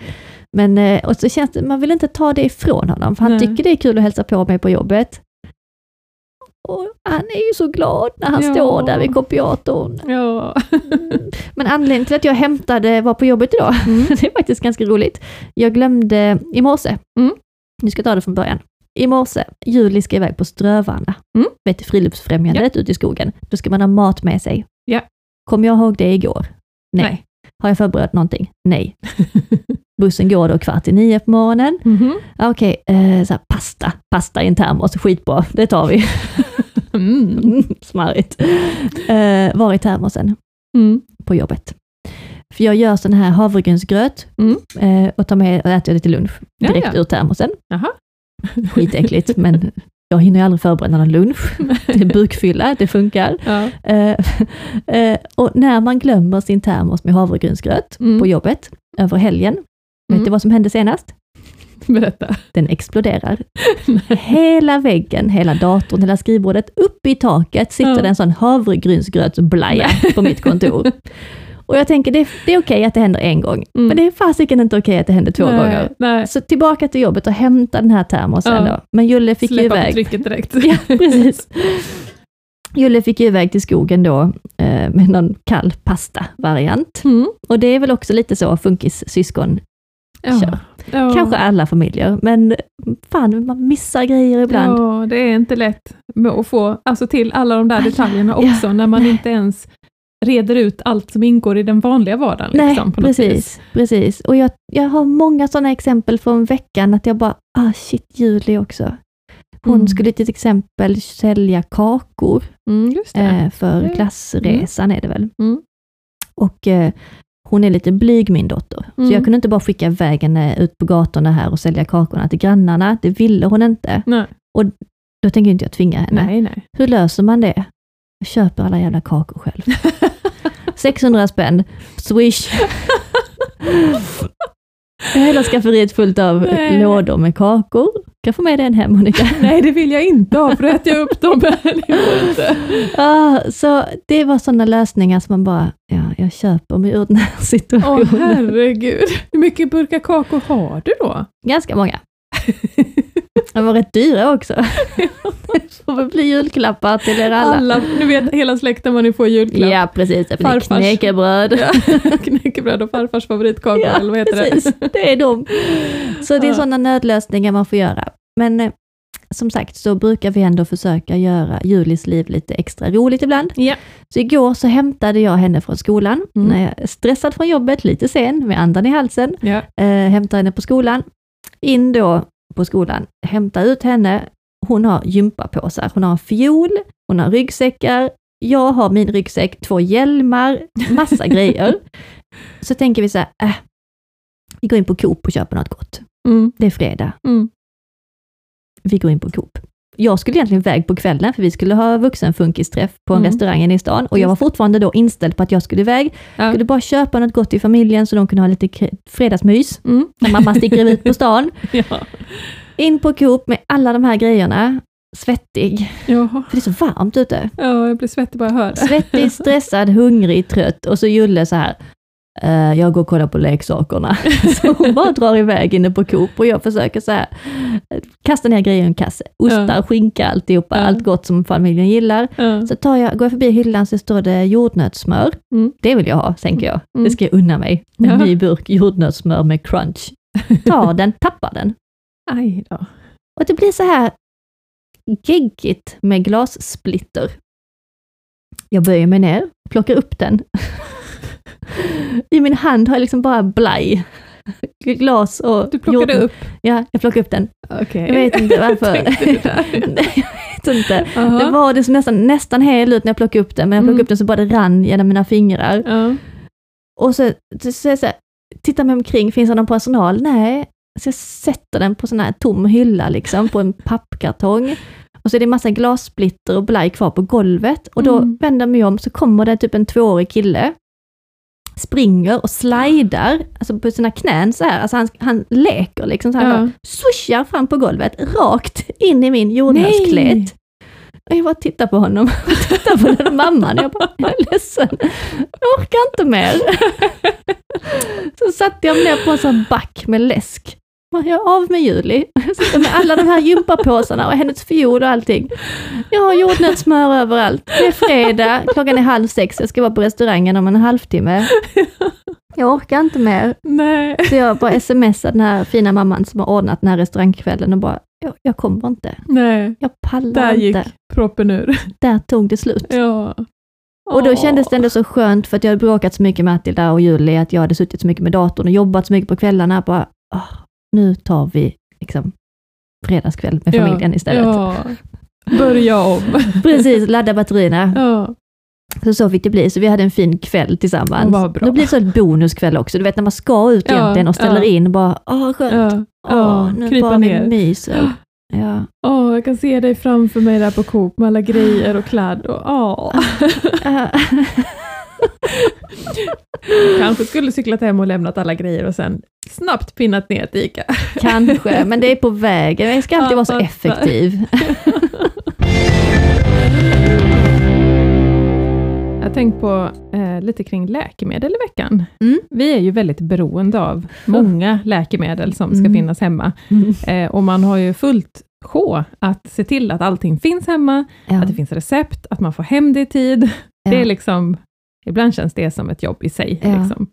Men eh, och så känns det, man vill inte ta det ifrån honom, för han Nej. tycker det är kul att hälsa på mig på jobbet. Och han är ju så glad när han Ja. står där vid kopiatorn. Ja. Men anledningen till att jag hämtade, var på jobbet idag, Mm. det är faktiskt ganska roligt. Jag glömde i morse, Mm. nu ska jag ta det från början. I morse, Julie ska iväg på Strövanda, Mm. vet du, friluftsfrämjandet ute i skogen. Då ska man ha mat med sig. Ja. Kom jag ihåg det igår? Nej. Nej. Har jag förberett någonting? Nej. Bussen går då kvart i nio på morgonen. Mhm. Ja, Okej, eh, så här, pasta, pasta i en termos, skitbra, det tar vi. Mm. Smarrigt. Eh, var i termosen? Mm. på jobbet. För jag gör sån här havregrynsgröt Mm. eh, och tar med och äter till lunch direkt ja. ur termosen. Jaha. Skitäckligt, men jag hinner ju aldrig förbereda någon lunch. Det är bukfylla, det funkar. Ja. Eh, eh, och när man glömmer sin termos med havregrynsgröt Mm. på jobbet över helgen, vet Mm. du vad som hände senast? Berätta. Den exploderar. hela väggen, hela datorn, hela skrivbordet, uppe i taket sitter Ja. det en sån havregrynsgrötsblaja på mitt kontor. Och jag tänker, det är, det är okej att det händer en gång, Mm. men det är fasiken inte okej att det händer två nej, gånger. Nej. Så tillbaka till jobbet och hämta den här termosen Ja. då. Men Julle fick ju Släppa på iväg. trycket direkt. Ja, precis. Julle fick ju iväg till skogen då eh, med någon kall pasta-variant. Mm. Och det är väl också lite så funkis-syskon, Ja. Ja. kanske alla familjer, men fan man missar grejer ibland. Ja, det är inte lätt att få alltså, till alla de där detaljerna Ja, också, när man inte ens reder ut allt som ingår i den vanliga vardagen. Nej, liksom, på något vis. precis, precis. Och jag, jag har många sådana exempel från veckan, att jag bara, ah shit, Julie också. Hon Mm. skulle till exempel sälja kakor Mm, eh, för Mm. klassresan är det väl. Mm. Och eh, hon är lite blyg min dotter, Mm. så jag kunde inte bara skicka iväg henne ut på gatorna här och sälja kakorna till grannarna, det ville hon inte. Nej. Då tänker inte jag tvinga henne. nej, nej. Hur löser man det? Jag köper alla jävla kakor själv. 600 spänn, swish. Hela skafferiet fullt av Nej. lådor med kakor. Kan få med den hem Monica. nej, det vill jag inte ha, för att äta upp dem. Ah, så det var sådana lösningar som man bara, ja, jag köper mig ur den här Åh situationen. herregud. Hur mycket burkar kakor har du då? Ganska många. De var rätt dyra också. Det får väl bli julklappar till er alla. Alla, nu vet hela släkten vad ni får i julklapp. Ja, precis. Det blir knäckebröd. Ja. Knäckebröd och farfars favoritkakor, Ja, eller vad heter precis. det? Det är de. Så det är sådana nödlösningar man får göra. Men eh, som sagt så brukar vi ändå försöka göra Julis liv lite extra roligt ibland. Ja. Så igår så hämtade jag henne från skolan, Mm. när jag stressad från jobbet, lite sen, med andan i halsen. Ja. Eh, hämtar henne på skolan. In då på skolan, hämta ut henne. Hon har gympapåsar, hon har en fiol, hon har ryggsäckar, jag har min ryggsäck, två hjälmar, massa grejer. Så tänker vi så här, äh, vi går in på Coop och köper något gott. Mm. Det är fredag, Mm. vi går in på Coop. Jag skulle egentligen iväg på kvällen, för vi skulle ha vuxenfunkisträff på en Mm. restaurang inne i stan och jag var fortfarande då inställd på att jag skulle iväg. Ja. Skulle bara köpa något gott till familjen så de kunde ha lite fredagsmys Mm. när mamma sticker ut på stan. Ja. In på Coop med alla de här grejerna. Svettig, Jaha. för det är så varmt ute. Ja, jag blir svettig bara jag hör det. Svettig, stressad, hungrig, trött och så Julle så här. "Eh, jag går och kollar på leksakerna. Så hon bara drar iväg inne på Coop och jag försöker så här eh, kasta ner grejer i en kasse. Ostar, Ja. skinka, alltihopa, Ja. allt gott som familjen gillar. Ja. Så tar jag, går jag förbi hyllan så står det jordnötssmör. Mm. Det vill jag ha, tänker jag. Mm. Det ska jag unna mig. En Ja. ny burk jordnötssmör med crunch. Tar den, tappar den. Aj då. Och det blir så här geggigt med glassplitter. Jag böjer mig ner, plockar upp den. I min hand har jag liksom bara blaj. Glas och Du plockade jord- upp? Ja, jag plockade upp den. Okej. Jag vet inte varför. Jag vet inte. Aha. Det var det nästan, nästan hel ut när jag plockade upp den, men jag plockade Mm. upp den så bara det rann genom mina fingrar. Ja. Och så, så, så, så tittar mig omkring, finns det någon personal? Nej. Så jag sätter den på sån här tom hylla liksom, på en pappkartong. Och så är det massa glassplitter och blaj kvar på golvet. Och då Mm. vänder jag mig om, så kommer det typ en tvåårig kille, springer och slidar, alltså på sina knän så här. Alltså han, han leker liksom så här, Ja. bara swooshar fram på golvet, rakt in i min jordnötsklet. Och jag bara tittar på honom, och tittar på den mamman, jag bara, jag är ledsen, jag orkar inte mer. Så satte jag mig ner på en sån back med läsk. Jag är av med Juli, jag sitter med alla de här gympapåsarna och hennes fiol och allting. Jag har jordnötssmör överallt. Det är fredag, klockan är halv sex, jag ska vara på restaurangen om en halvtimme. Jag orkar inte mer. Nej. Så jag bara smsade den här fina mamman som har ordnat den här restaurangkvällen och bara, jag, jag kommer inte. Nej. Jag pallar Där gick inte. proppen ur. Där tog det slut. Ja. Och då kändes det ändå så skönt för att jag hade bråkat så mycket med Matilda och Julie, att jag hade suttit så mycket med datorn och jobbat så mycket på kvällarna. Bara, "Ah, nu tar vi liksom fredagskväll med familjen istället. Ja. Börja om. Precis, ladda batterierna. Ja. Så så fick det bli, så vi hade en fin kväll tillsammans. Bra. Det blir så en bonuskväll också, du vet när man ska ut Ja, egentligen och ställer ja. in, bara åh skönt, Ja, åh, ja, nu krypa bara ner. myser. Ja. Åh, jag kan se dig framför mig där på Coop med alla grejer och kladd. Och, åh. Ja. Kanske skulle cyklat hem och lämnat alla grejer och sen snabbt pinnat ner till ICA. Kanske, men det är på vägen. Jag ska alltid Ja, vara så effektiv. Jag har tänkt på eh, lite kring läkemedel i veckan. Mm. Vi är ju väldigt beroende av många läkemedel som ska Mm. finnas hemma. Eh, och man har ju fullt sjå att se till att allting finns hemma, Ja. att det finns recept, att man får hem det i tid. Det är Ja. liksom, ibland känns det som ett jobb i sig. Ja. Liksom.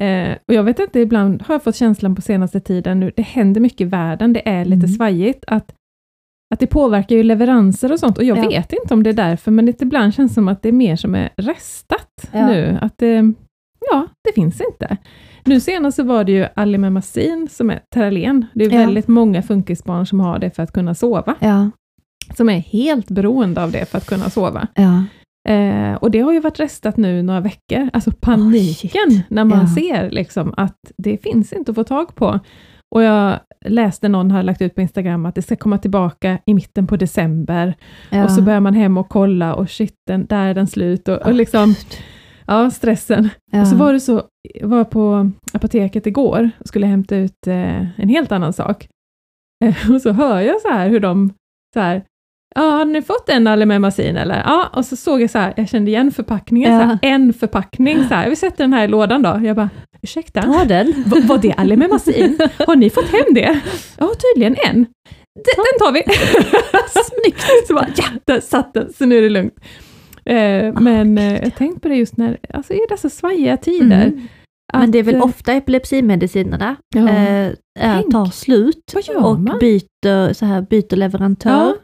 Eh, och jag vet inte, ibland har jag fått känslan på senaste tiden nu, det händer mycket i världen, det är lite Mm. svajigt, att, att det påverkar ju leveranser och sånt, och jag Ja. vet inte om det är därför, men det ibland känns som att det är mer som är restat Ja. nu, att det, ja, det finns inte. Nu senast så var det ju Alimemazin som är Terralen, det är väldigt många funkisbarn som har det för att kunna sova, som är helt beroende av det för att kunna sova. Eh, och det har ju varit restat nu några veckor, alltså paniken shit. när man Ja. ser liksom att det finns inte att få tag på. Och jag läste någon har lagt ut på Instagram att det ska komma tillbaka i mitten på december, Ja. och så börjar man hem och kolla och shit, den, där är den slut och, och liksom, ja, stressen. Ja. Och så var det så, jag var på apoteket igår och skulle hämta ut eh, en helt annan sak. Eh, och så hör jag så här hur de, så här, ja, har ni fått en Alimemazin eller? Ja, och så såg jag så här, jag kände igen förpackningen, så här, en förpackning så här, vi sätter den här i lådan då. Jag bara, ursäkta, Ta den. v- var det Alimemazin? Har ni fått hem det? Ja, tydligen en. D- den tar vi! Snyggt! Så bara, ja, där satt den, så nu är det lugnt. Eh, men eh, jag tänkte på det just när, alltså i dessa svajiga tider. Mm. Men det är väl att, eh, ofta epilepsimedicinerna Ja. Tänk. tar slut och byter, så här, byter leverantör. Ja.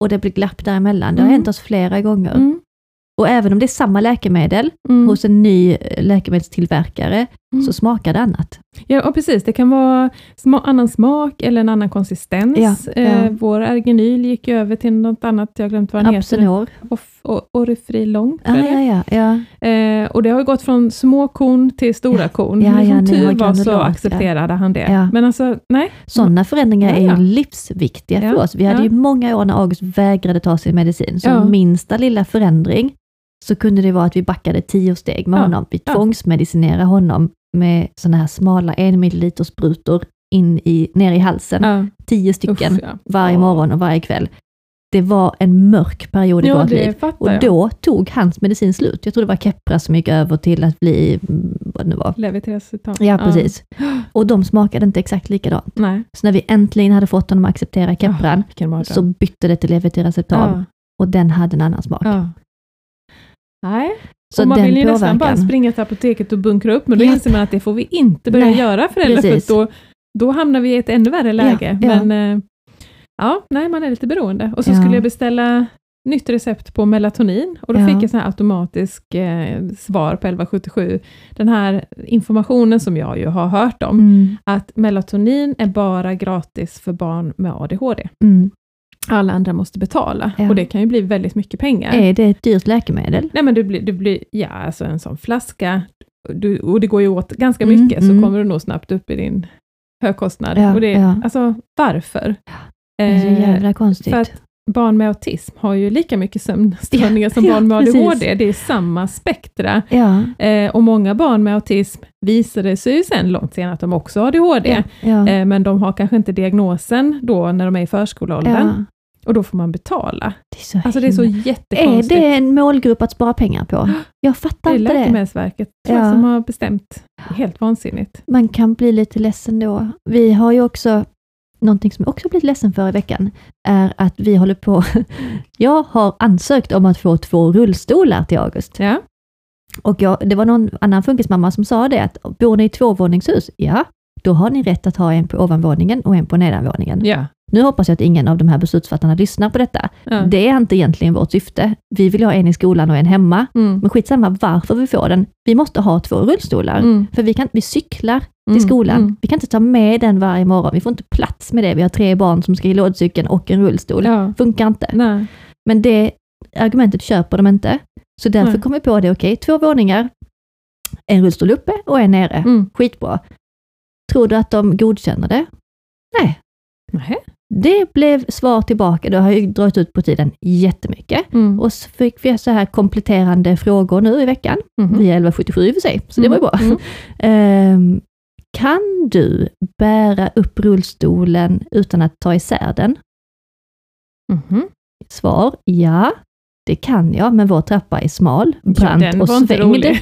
Och det blir glapp däremellan. Det har Mm. hänt oss flera gånger. Mm, Och även om det är samma läkemedel mm, hos en ny eh, läkemedelstillverkare mm. så smakar det annat. Ja, och precis. Det kan vara sma- annan smak eller en annan konsistens. Ja, ja. Eh, vår Ergenyl gick över till något annat, jag har glömt vad den heter. Absenor. Off- o- Orifrilong, Ja, jag ja, ja, ja. Eh, och det har gått från små korn till stora korn. Ja, ja, som tur var så ja. accepterade han det. Ja. Men alltså, nej. Sådana förändringar Ja, är ja. ju livsviktiga för Ja, oss. Vi hade ja. ju många år när August vägrade ta sin medicin, så Ja. minsta lilla förändring så kunde det vara att vi backade tio steg med Ja, honom. Vi ja. tvångsmedicinerade honom med sådana här smala en milliliter sprutor in i, ner i halsen. Ja. Tio stycken Uff, ja. varje morgon och varje kväll. Det var en mörk period i Ja, vårt liv. Och jag. då tog hans medicin slut. Jag tror det var Keppra som gick över till att bli, mm, vad det nu var. Levetiracetam. Ja, precis. Och de smakade inte exakt likadant. Nej. Så när vi äntligen hade fått honom att acceptera Keppran, mardröm. så bytte det till levetiracetam ja. och den hade en annan smak. Nej, Så och man vill ju nästan bara påverkan. springa till apoteket och bunkra upp, men då Japp. inser man att det får vi inte börja Nej, göra föräldrar, precis. för då, då hamnar vi i ett ännu värre läge. Ja, ja. Men eh, ja, nej, man är lite beroende. Och så Ja. skulle jag beställa nytt recept på melatonin och då Ja. fick jag sån här automatisk eh, svar på 1177. Den här informationen som jag ju har hört om, Mm, att melatonin är bara gratis för barn med ADHD. mm. Alla andra måste betala Ja. och det kan ju bli väldigt mycket pengar. Är det ett dyrt läkemedel? Nej men det blir, det blir, ja alltså en sån flaska, du, och det går ju åt ganska Mm, mycket, så mm. kommer du nog snabbt upp i din högkostnad. Ja, och det, ja. Alltså varför? Det är så Eh, jävla konstigt. för att barn med autism har ju lika mycket sömnstörningar som Ja, barn med precis. ADHD, det är samma spektra. ja, Eh, och många barn med autism visade sig ju sen långt senare att de också har ADHD, eh, men de har kanske inte diagnosen då när de är i förskoleåldern, och då får man betala. Det är så, Alltså det är så himla- Är jättekonstigt. det en målgrupp att spara pengar på? Jag Det fattar är inte det. Läkemedelsverket tror jag, Ja. som har bestämt. Det är helt vansinnigt. Man kan bli lite ledsen då. Vi har ju också, någonting som jag också blivit ledsen för i veckan, är att vi håller på, jag har ansökt om att få två rullstolar till August. Ja. Och jag, det var någon annan funkismamma som sa det, att bor ni i tvåvåningshus? Ja, då har ni rätt att ha en på ovanvåningen och en på nedanvåningen. Ja. Nu hoppas jag att ingen av de här beslutsfattarna lyssnar på detta. ja. Det är inte egentligen vårt syfte. Vi vill ha en i skolan och en hemma. Mm. Men skitsamma varför vi får den. Vi måste ha två rullstolar. Mm. För vi, kan, vi cyklar till Mm. skolan. Mm. Vi kan inte ta med den varje morgon. Vi får inte plats med det. Vi har tre barn som ska i lådcykeln och en rullstol. Ja. Funkar inte. Nej. Men det argumentet köper de inte. Så därför Nej. kom vi på det, okej, två våningar, en rullstol uppe och en nere. Mm. Skitbra. Tror du att de godkänner det? Nej, Nähä. det blev svar tillbaka. Det har ju dragit ut på tiden jättemycket. Mm. Och så fick vi så här kompletterande frågor nu i veckan, Mhm. via 1177 i och för sig, så det var ju bra. Mm. Ehm, kan du bära upp rullstolen utan att ta isär den? Mhm. Svar, ja. Det kan jag, men vår trappa är smal, brant ja, och svängd.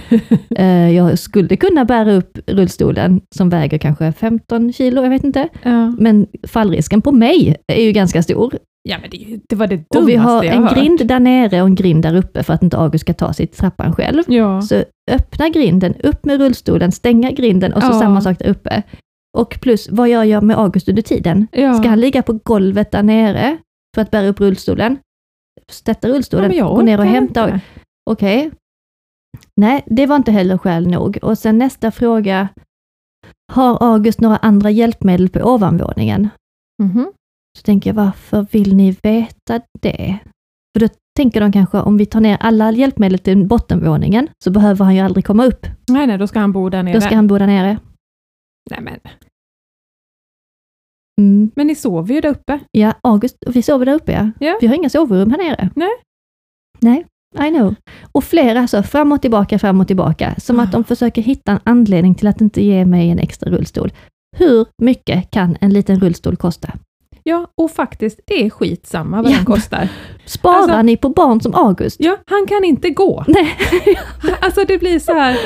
Eh, jag skulle kunna bära upp rullstolen som väger kanske 15 kilo, jag vet inte. ja. Men fallrisken på mig är ju ganska stor. Ja, men det, det var det dummaste Och vi har en hört. grind där nere och en grind där uppe för att inte August ska ta sig till trappan själv. Ja. Så öppna grinden, upp med rullstolen, stänga grinden och så Ja. samma sak där uppe. Och plus, vad gör jag med August under tiden? ja. Ska han ligga på golvet där nere för att bära upp rullstolen? Ja, rullstolen, jag gå ner och hämta. Okej. Nej, det var inte heller skäl nog. Och sen nästa fråga. Har August några andra hjälpmedel på ovanvåningen? Mhm. Så tänker jag, varför vill ni veta det? För då tänker de kanske, om vi tar ner alla hjälpmedel till bottenvåningen, så behöver han ju aldrig komma upp. Nej, nej, då ska han bo där nere. Då ska han bo där nere. Nej, men. Mm. men ni sover ju där uppe. Ja, August, vi sover där uppe ja. Ja. Vi har inga sovrum här nere. Nej. Nej, I know. Och flera alltså, fram och tillbaka, fram och tillbaka. Som att de försöker hitta en anledning till att inte ge mig en extra rullstol. Hur mycket kan en liten rullstol kosta? Ja, och faktiskt, det är skitsamma vad Ja. den kostar. Sparar Alltså- ni på barn som August? Ja, han kan inte gå. Nej, Alltså det blir så här,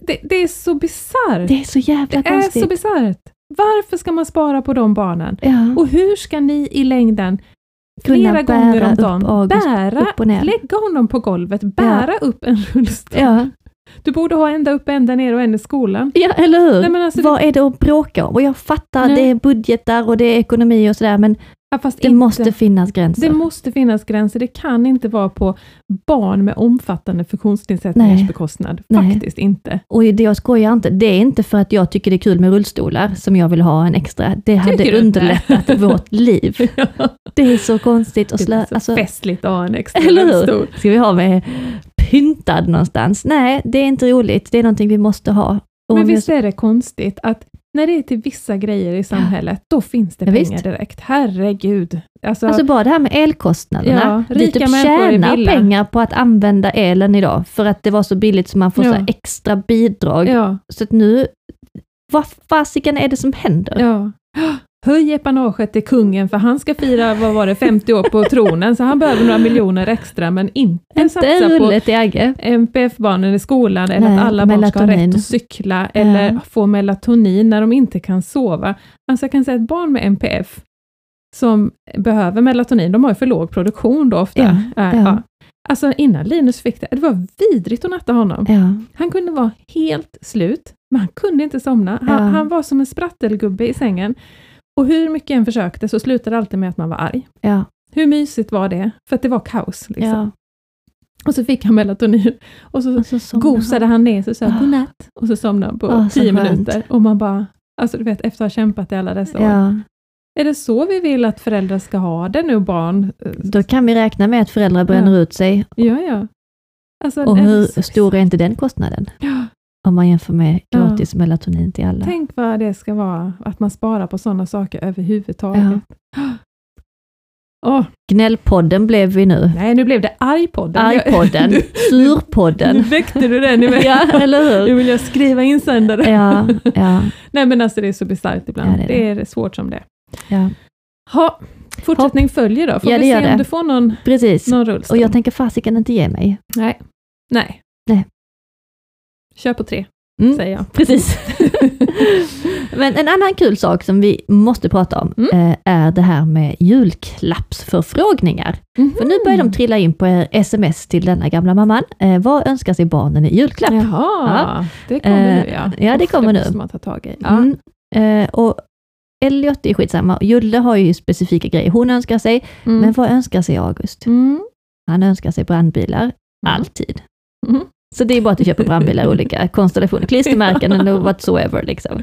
det, det är så bisarrt. det är så jävla Det är konstigt. så bisarrt. Varför ska man spara på de barnen? ja, Och hur ska ni i längden kunna flera gånger om dagen bära, lägga honom på golvet, bära upp en rullstol? Ja, Du borde ha ända upp, ända ner och en i skolan. ja eller hur? Nej, men alltså, Vad är det att bråka om? Och jag fattar, Nej. det är budgetar och det är ekonomi och sådär, men Ja, det inte, måste finnas gränser. det måste finnas gränser. Det kan inte vara på barn med omfattande funktionsnedsättningars Nej. bekostnad. Nej. Faktiskt inte. Och det jag skojar inte, det är inte för att jag tycker det är kul med rullstolar som jag vill ha en extra. Det hade underlättat vårt liv. Det är så konstigt att Det är så Alltså, festligt att ha en extra rullstol. Ska vi ha med pyntad någonstans? Nej, det är inte roligt. Det är någonting vi måste ha. Och Men visst är det konstigt att när det är till vissa grejer i samhället, då finns det Ja, pengar visst. direkt. Herregud. Alltså, Alltså bara det här med elkostnaderna. Ja, vi typ tjänar pengar på att använda elen idag för att det var så billigt så man får Ja. så extra bidrag. ja, Så att nu, vad fasiken är det som händer? ja. Höj epanaget till kungen för han ska fira, vad var det, 50 år på tronen, så han behöver några miljoner extra, men inte, Inte satsa på i Agge. MPF-barnen i skolan, eller Nej, att alla barn ska ha melatonin. rätt att cykla, eller få melatonin när de inte kan sova. Alltså jag kan säga ett barn med MPF, som behöver melatonin, de har ju för låg produktion då ofta. Ja, Äh, ja. ja. Alltså innan Linus fick det, det var vidrigt att natta honom. Ja. Han kunde vara helt slut, men han kunde inte somna. Han, Ja. han var som en sprattelgubbe i sängen. Och hur mycket jag än försökte så slutade det alltid med att man var arg. Ja. Hur mysigt var det? För att det var kaos. Liksom. ja. Och så fick han melatonin och så Och så somnar gosade han ner sig och sa Ah. godnatt. Och så somnade han på Ah, så tio minuter. Och man bara, alltså du vet, efter att ha kämpat i alla dessa år. Ja. Är det så vi vill att föräldrar ska ha det nu, barn? Då kan vi räkna med att föräldrar bränner ut sig. Ja, ja. Alltså, Och är hur så- stor är inte den kostnaden? Ja, Om man jämför med Ja. gratis melatonin till alla. Tänk vad det ska vara, att man sparar på sådana saker överhuvudtaget. Åh, Gnällpodden blev vi nu. nej, nu blev det argpodden. Argpodden, Nu, nu surpodden. väckte du den. Ja, eller Nu hur? vill jag skriva insändare. Ja, ja, Nej men alltså det är så bisarrt ibland. Ja, det det, är är svårt som det är. ja. Ha, fortsättning följer då. Får Ja, vi det se det. om du får någon, Precis. någon rullstol. Och jag tänker fasiken inte ge mig. Nej. Nej. Nej. Kör på tre, Mm, säger jag. precis. Men en annan kul sak som vi måste prata om Mm. eh, är det här med julklappsförfrågningar. För nu börjar Mm. de trilla in på er sms till denna gamla mamman. Eh, vad önskar sig barnen i julklapp? Jaha, det kommer Eh, nu ja. ja, det kommer nu. man ta tag i. Ja. Mm. Eh, och Elliot är skitsamma. Julle har ju specifika grejer hon önskar sig. Mm. Men vad önskar sig August? Mm. Han önskar sig brandbilar. Mm. Alltid. Mm. Så det är bara att du köper brandbilar i olika konstellationer, klistermärken eller whatsoever. Liksom.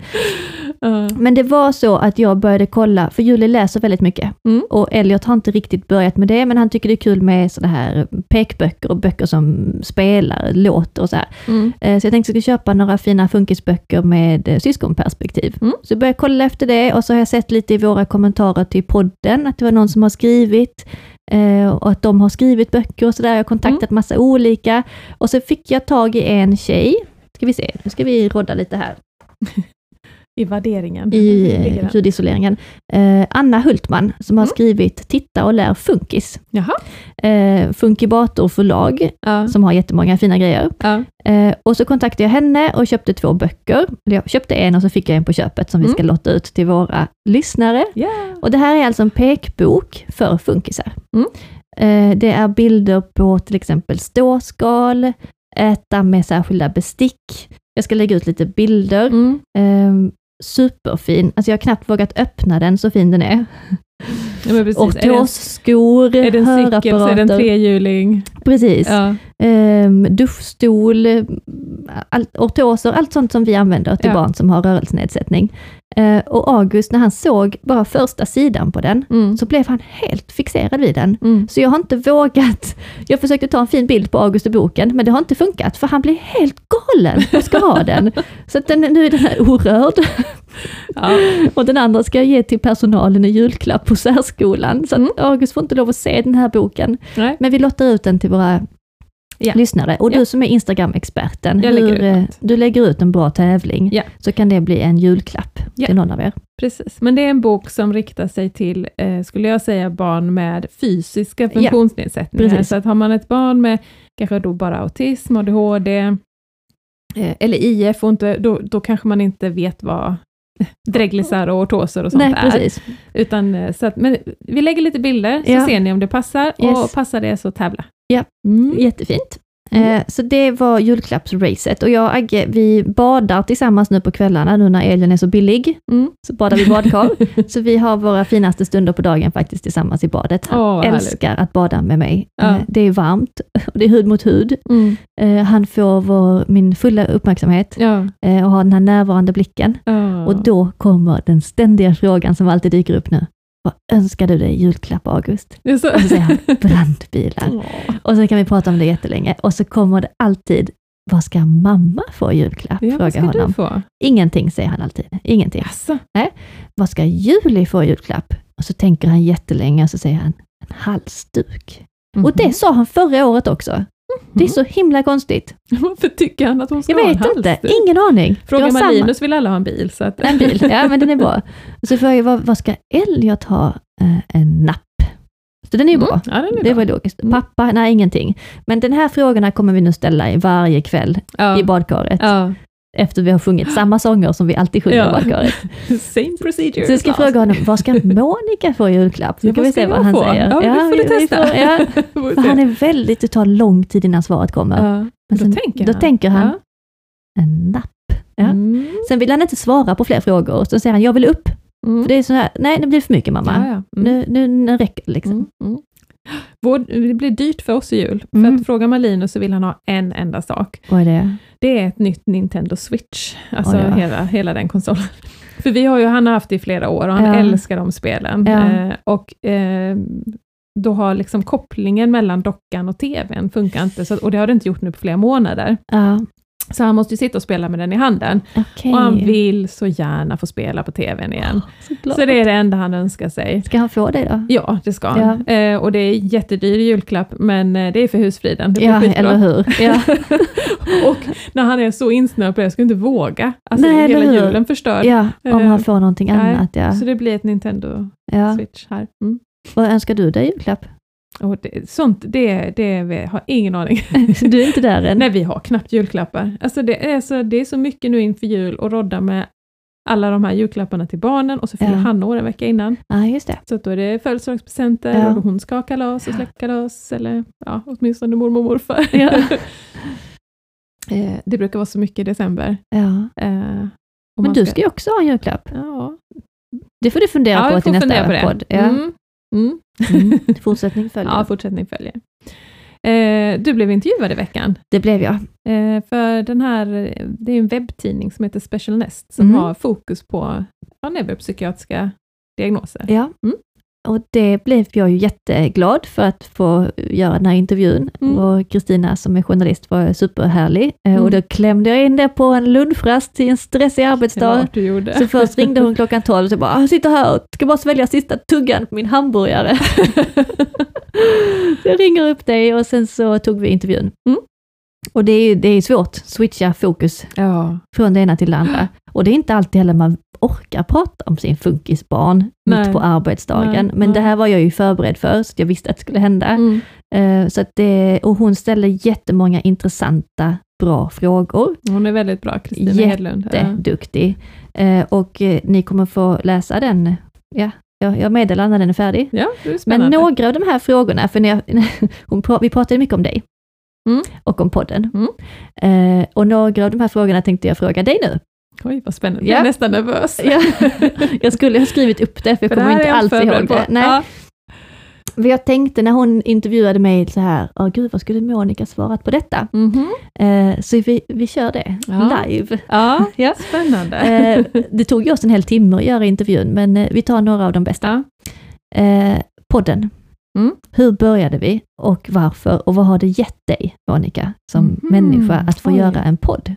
Ja. Men det var så att jag började kolla, för Julie läser väldigt mycket. Mm. Och Elliot har inte riktigt börjat med det, men han tycker det är kul med sådana här pekböcker och böcker som spelar, låter och så här. Mm. Eh, Så jag tänkte att jag skulle köpa några fina funkisböcker med eh, syskonperspektiv. Mm. Så jag började kolla efter det och så har jag sett lite i våra kommentarer till podden att det var någon som har skrivit och att de har skrivit böcker och sådär. Jag har kontaktat massa olika och så fick jag tag i en tjej. Ska vi se, nu ska vi rodda lite här I värderingen. i ljudisoleringen. Eh, Anna Hultman som har Mm. skrivit Titta och lär funkis. Jaha. Eh, Funkibator förlag Ja. som har jättemånga fina grejer. Ja. Eh, och så kontaktade jag henne och köpte två böcker. Jag köpte en och så fick jag en på köpet som vi Mm. ska lotta ut till våra lyssnare. Ja. Och det här är alltså en pekbok för funkisar. Mm. Eh, det är bilder på till exempel ståskal, äta med särskilda bestick. Jag ska lägga ut lite bilder. Mm. Superfin. Alltså jag har knappt vågat öppna den, så fin den är. Ja. Är det en- Ortosskor, Är det en cykel så är det en trehjuling. Precis. Ja. Ehm, duschstol, allt, ortoser, allt sånt som vi använder till Ja. barn som har rörelsenedsättning. Eh, och August, när han såg bara första sidan på den, Mm. så blev han helt fixerad vid den. Mm. Så jag har inte vågat, jag försökte ta en fin bild på August i boken, men det har inte funkat, för han blir helt galen och ska ha den. Så den, nu är den här orörd. Ja. Och den andra ska jag ge till personalen i julklapp på särskolan. Så att Mm. August får inte lov att se den här boken. Nej. Men vi lottar ut den till våra Ja. lyssnare. Och Ja. du som är Instagram-experten, eh, du lägger ut en bra tävling, Ja. så kan det bli en julklapp Ja. till någon av er. Precis, men det är en bok som riktar sig till, eh, skulle jag säga, barn med fysiska funktionsnedsättningar. precis. så att har man ett barn med kanske då bara autism, ADHD, eh, eller IF, och inte, då, då kanske man inte vet vad dreglisar och ortoser och sånt Nej, är. precis. Utan, eh, så att, men vi lägger lite bilder, så Ja. ser ni om det passar, Yes. och passar det så tävla. Ja. Mm. Jättefint. Mm. Eh, så det var julklappsracet och jag och Agge, vi badar tillsammans nu på kvällarna, nu när elen är så billig, Mm. så badar vi badkar. så vi har våra finaste stunder på dagen faktiskt tillsammans i badet. Han vad älskar att bada med mig. Ja. Eh, det är varmt och det är hud mot hud. Mm. Eh, han får vår, min fulla uppmärksamhet Ja. och har den här närvarande blicken. Ja. Och då kommer den ständiga frågan som alltid dyker upp nu. Vad önskar du dig i julklapp, August? Och så säger han brandbilar. Och så kan vi prata om det jättelänge. Och så kommer det alltid, vad ska mamma få i julklapp? Ja, vad Frågar honom. få? Ingenting säger han alltid. Ingenting. Jaså? Vad ska Julie få i julklapp? Och så tänker han jättelänge och så säger han en halsduk. Och det sa han förra året också. Det är så himla konstigt. Varför tycker han att hon ska Jag ha en vet inte, halsduk? ingen aning. Fråga var samma- vill alla ha en bil. Så att... En bil, ja men den är bra. Och så frågar jag, vad, vad ska Elliot ha? Eh, en napp. Så den är ju bra. Mm, ja, den är Det bra. var logiskt. Mm. Pappa, nej ingenting. Men den här frågorna kommer vi nu ställa i varje kväll ja. i badkaret. Ja. Efter vi har sjungit samma sånger som vi alltid sjunger Ja. i badkaret. Same procedure. Så jag ska fråga honom, vad ska Monica få i julklapp? Ja, kan vi se vad han få? säger. Ja, det får du vi- vi testa. får- ja. Får se. han är väldigt, det tar lång tid innan svaret kommer. ja. Men då sen- tänker då han. tänker han, Ja. En napp. Ja. Mm. Sen vill han inte svara på fler frågor, så säger han, jag vill upp. Mm. För det är så här, nej det blir för mycket mamma. Ja, ja. Mm. Nu, nu, nu räcker det liksom. Vår, det blir dyrt för oss i jul. Mm. För att fråga Malinus så vill han ha en enda sak. Vad är det? Det är ett nytt Nintendo Switch. Alltså Oj, ja. hela, hela den konsolen. För vi har ju, han har haft det i flera år och han Ja. älskar de spelen. Ja. Eh, och eh, då har liksom kopplingen mellan dockan och tvn funkar inte, så, och det har det inte gjort nu på flera månader. Ja, Så han måste ju sitta och spela med den i handen. okej. Och han vill så gärna få spela på tvn igen. Så. Så det är det enda han önskar sig. Ska han få det då? Ja, det ska han. Eh, och det är jättedyr julklapp, men eh, det är för husfriden. Det Ja, eller hur? Ja. och när han är så insnöad på det, jag skulle inte våga. Alltså Nej, hela hur? julen förstörd. ja, om Eh, han får någonting nej, annat. Ja. Så det blir ett Nintendo Ja. Switch här. Mm. Vad önskar du dig julklapp? Och det, sånt, det, det har ingen aning. Du är inte där än? Nej, vi har knappt julklappar. Alltså det, är så, det är så mycket nu inför jul och rodda med alla de här julklapparna till barnen och så fyller Ja. han år en vecka innan. Ja, just det. Så då är det födelsedagspresenter Ja. och hon ska ha kalas och släktkalas, eller ja, åtminstone mormor och morfar. Ja. Eh, det brukar vara så mycket i december. Ja. Eh, Men du ska ju också ha en julklapp. Ja, Det får du fundera ja på till fundera nästa på det. podd. Ja. Mm. Mm. Mm. Fortsättning följer. Ja, fortsättning följer. Eh, du blev intervjuad i veckan. Det blev jag. Eh, för den här, det är en webbtidning som heter Special Nest, som Mm. har fokus på ja, neuropsykiatriska diagnoser. Ja. Mm. Och det blev jag ju jätteglad för att få göra den här intervjun. Mm. Och Kristina som är journalist var superhärlig. Eh, Mm. Och då klämde jag in det på en lunchrast i en stressig arbetsdag. Så först ringde hon klockan 12 och så bara, "Ah, jag sitter här och ska bara svälja sista tuggan på min hamburgare. så jag ringer upp dig och sen så tog vi intervjun. Mm. Och det är det är svårt, switcha fokus ja. från det ena till det andra. Och det är inte alltid heller man orkar prata om sin funkisbarn Nej. mitt på arbetsdagen. Nej, Men det här var jag ju förberedd för, så jag visste att det skulle hända. Mm. Eh, Så det, och hon ställde jättemånga intressanta, bra frågor. Hon är väldigt bra, Kristina Hedlund. Jätteduktig. Eh, Och eh, ni kommer få läsa den. Ja, jag, jag meddelar när den är färdig. Ja, är Men några av de här frågorna, för när jag, hon, vi pratade mycket om dig Mm. och om podden. Mm. Eh, och några av de här frågorna tänkte jag fråga dig nu. Oj, vad spännande. Ja. Jag är nästan nervös. Ja, jag skulle ha skrivit upp det, för jag För kommer inte alls ihåg på. det. Nej. Ja. För jag tänkte när hon intervjuade mig så här, åh gud, vad skulle Monica svarat på detta? Mhm. Eh, så vi, vi kör det Ja. live. ja, Ja. spännande. Eh, det tog ju oss en hel timme att göra intervjun, men eh, vi tar några av de bästa. Ja. Eh, podden. Mm. Hur började vi och varför och vad har det gett dig, Monica, som Mhm. människa att få Oj. göra en podd?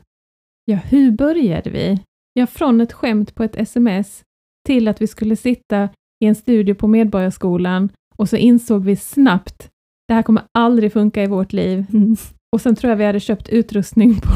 Ja, hur började vi? Ja, från ett skämt på ett sms till att vi skulle sitta i en studio på Medborgarskolan och så insåg vi snabbt, det här kommer aldrig funka i vårt liv. Och sen tror jag vi hade köpt utrustning på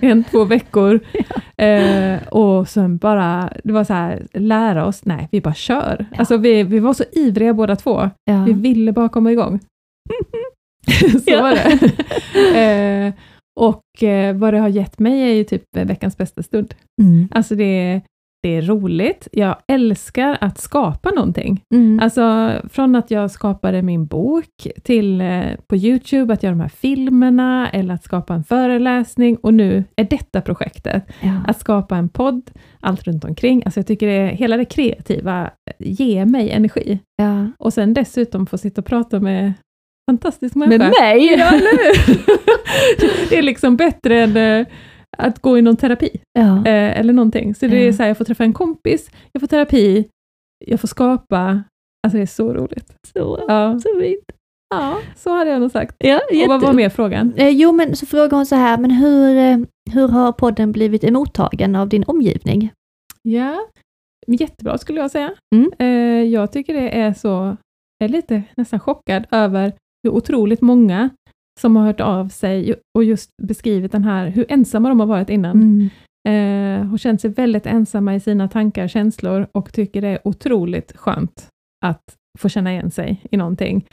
en, två veckor. Eh, och sen bara, det var så här, lära oss, nej, vi bara kör. Ja. Alltså vi, vi var så ivriga båda två. Ja. Vi ville bara komma igång. så Ja. var det. Eh, och eh, vad det har gett mig är ju typ veckans bästa stund. Mm. Alltså det, det är roligt. Jag älskar att skapa någonting. Mm. Alltså från att jag skapade min bok till eh, på Youtube, att göra de här filmerna eller att skapa en föreläsning och nu är detta projektet. ja. Att skapa en podd, allt runt omkring. Alltså jag tycker det, hela det kreativa ger mig energi. ja. Och sen dessutom få sitta och prata med fantastisk människa. Med mig? Ja? Det är liksom bättre än eh, att gå i någon terapi. Ja. Eh, eller någonting. Så det är Ja. så här, jag får träffa en kompis, jag får terapi, jag får skapa. Alltså det är så roligt. Så, Ja, så fint. ja så hade jag nog sagt. Ja, Och vad var mer frågan? Eh, jo, men så frågar hon så här, men hur, eh, hur har podden blivit emottagen av din omgivning? Ja, jättebra skulle jag säga. Mm. Eh, jag tycker det är så, jag är lite nästan chockad över hur otroligt många som har hört av sig och just beskrivit den här, hur ensamma de har varit innan. Mm. Eh, och känt sig väldigt ensamma i sina tankar och känslor och tycker det är otroligt skönt att få känna igen sig i någonting.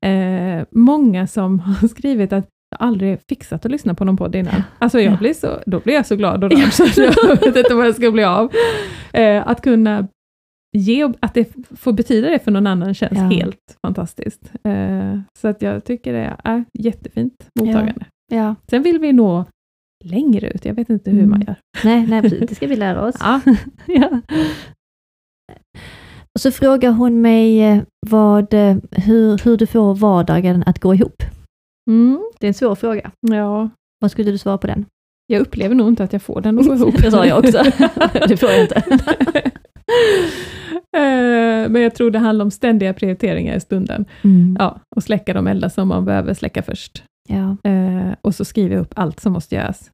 Eh, många som har skrivit att jag aldrig fixat att lyssna på någon podd innan. Alltså jag Ja. blir så, då blir jag så glad och rörd så jag vet inte vad jag ska bli av. Eh, att kunna ge, att det får betyda det för någon annan känns Ja. helt fantastiskt. Eh, så att jag tycker det är jättefint mottagande. Ja. Sen vill vi nå längre ut, jag vet inte hur Mm. man gör. Nej, nej, precis. det ska vi lära oss. Ja. ja. Och så frågar hon mig eh, vad, eh, hur, hur du får vardagen att gå ihop. Mm. Det är en svår fråga. ja, Vad skulle du svara på den? jag upplever nog inte att jag får den att gå ihop. Det sa jag också. det får jag inte. Eh, Men jag tror det handlar om ständiga prioriteringar i stunden. Mm. Ja, och släcka de eldar som man behöver släcka först. Ja. Eh, och så skriver jag upp allt som måste göras.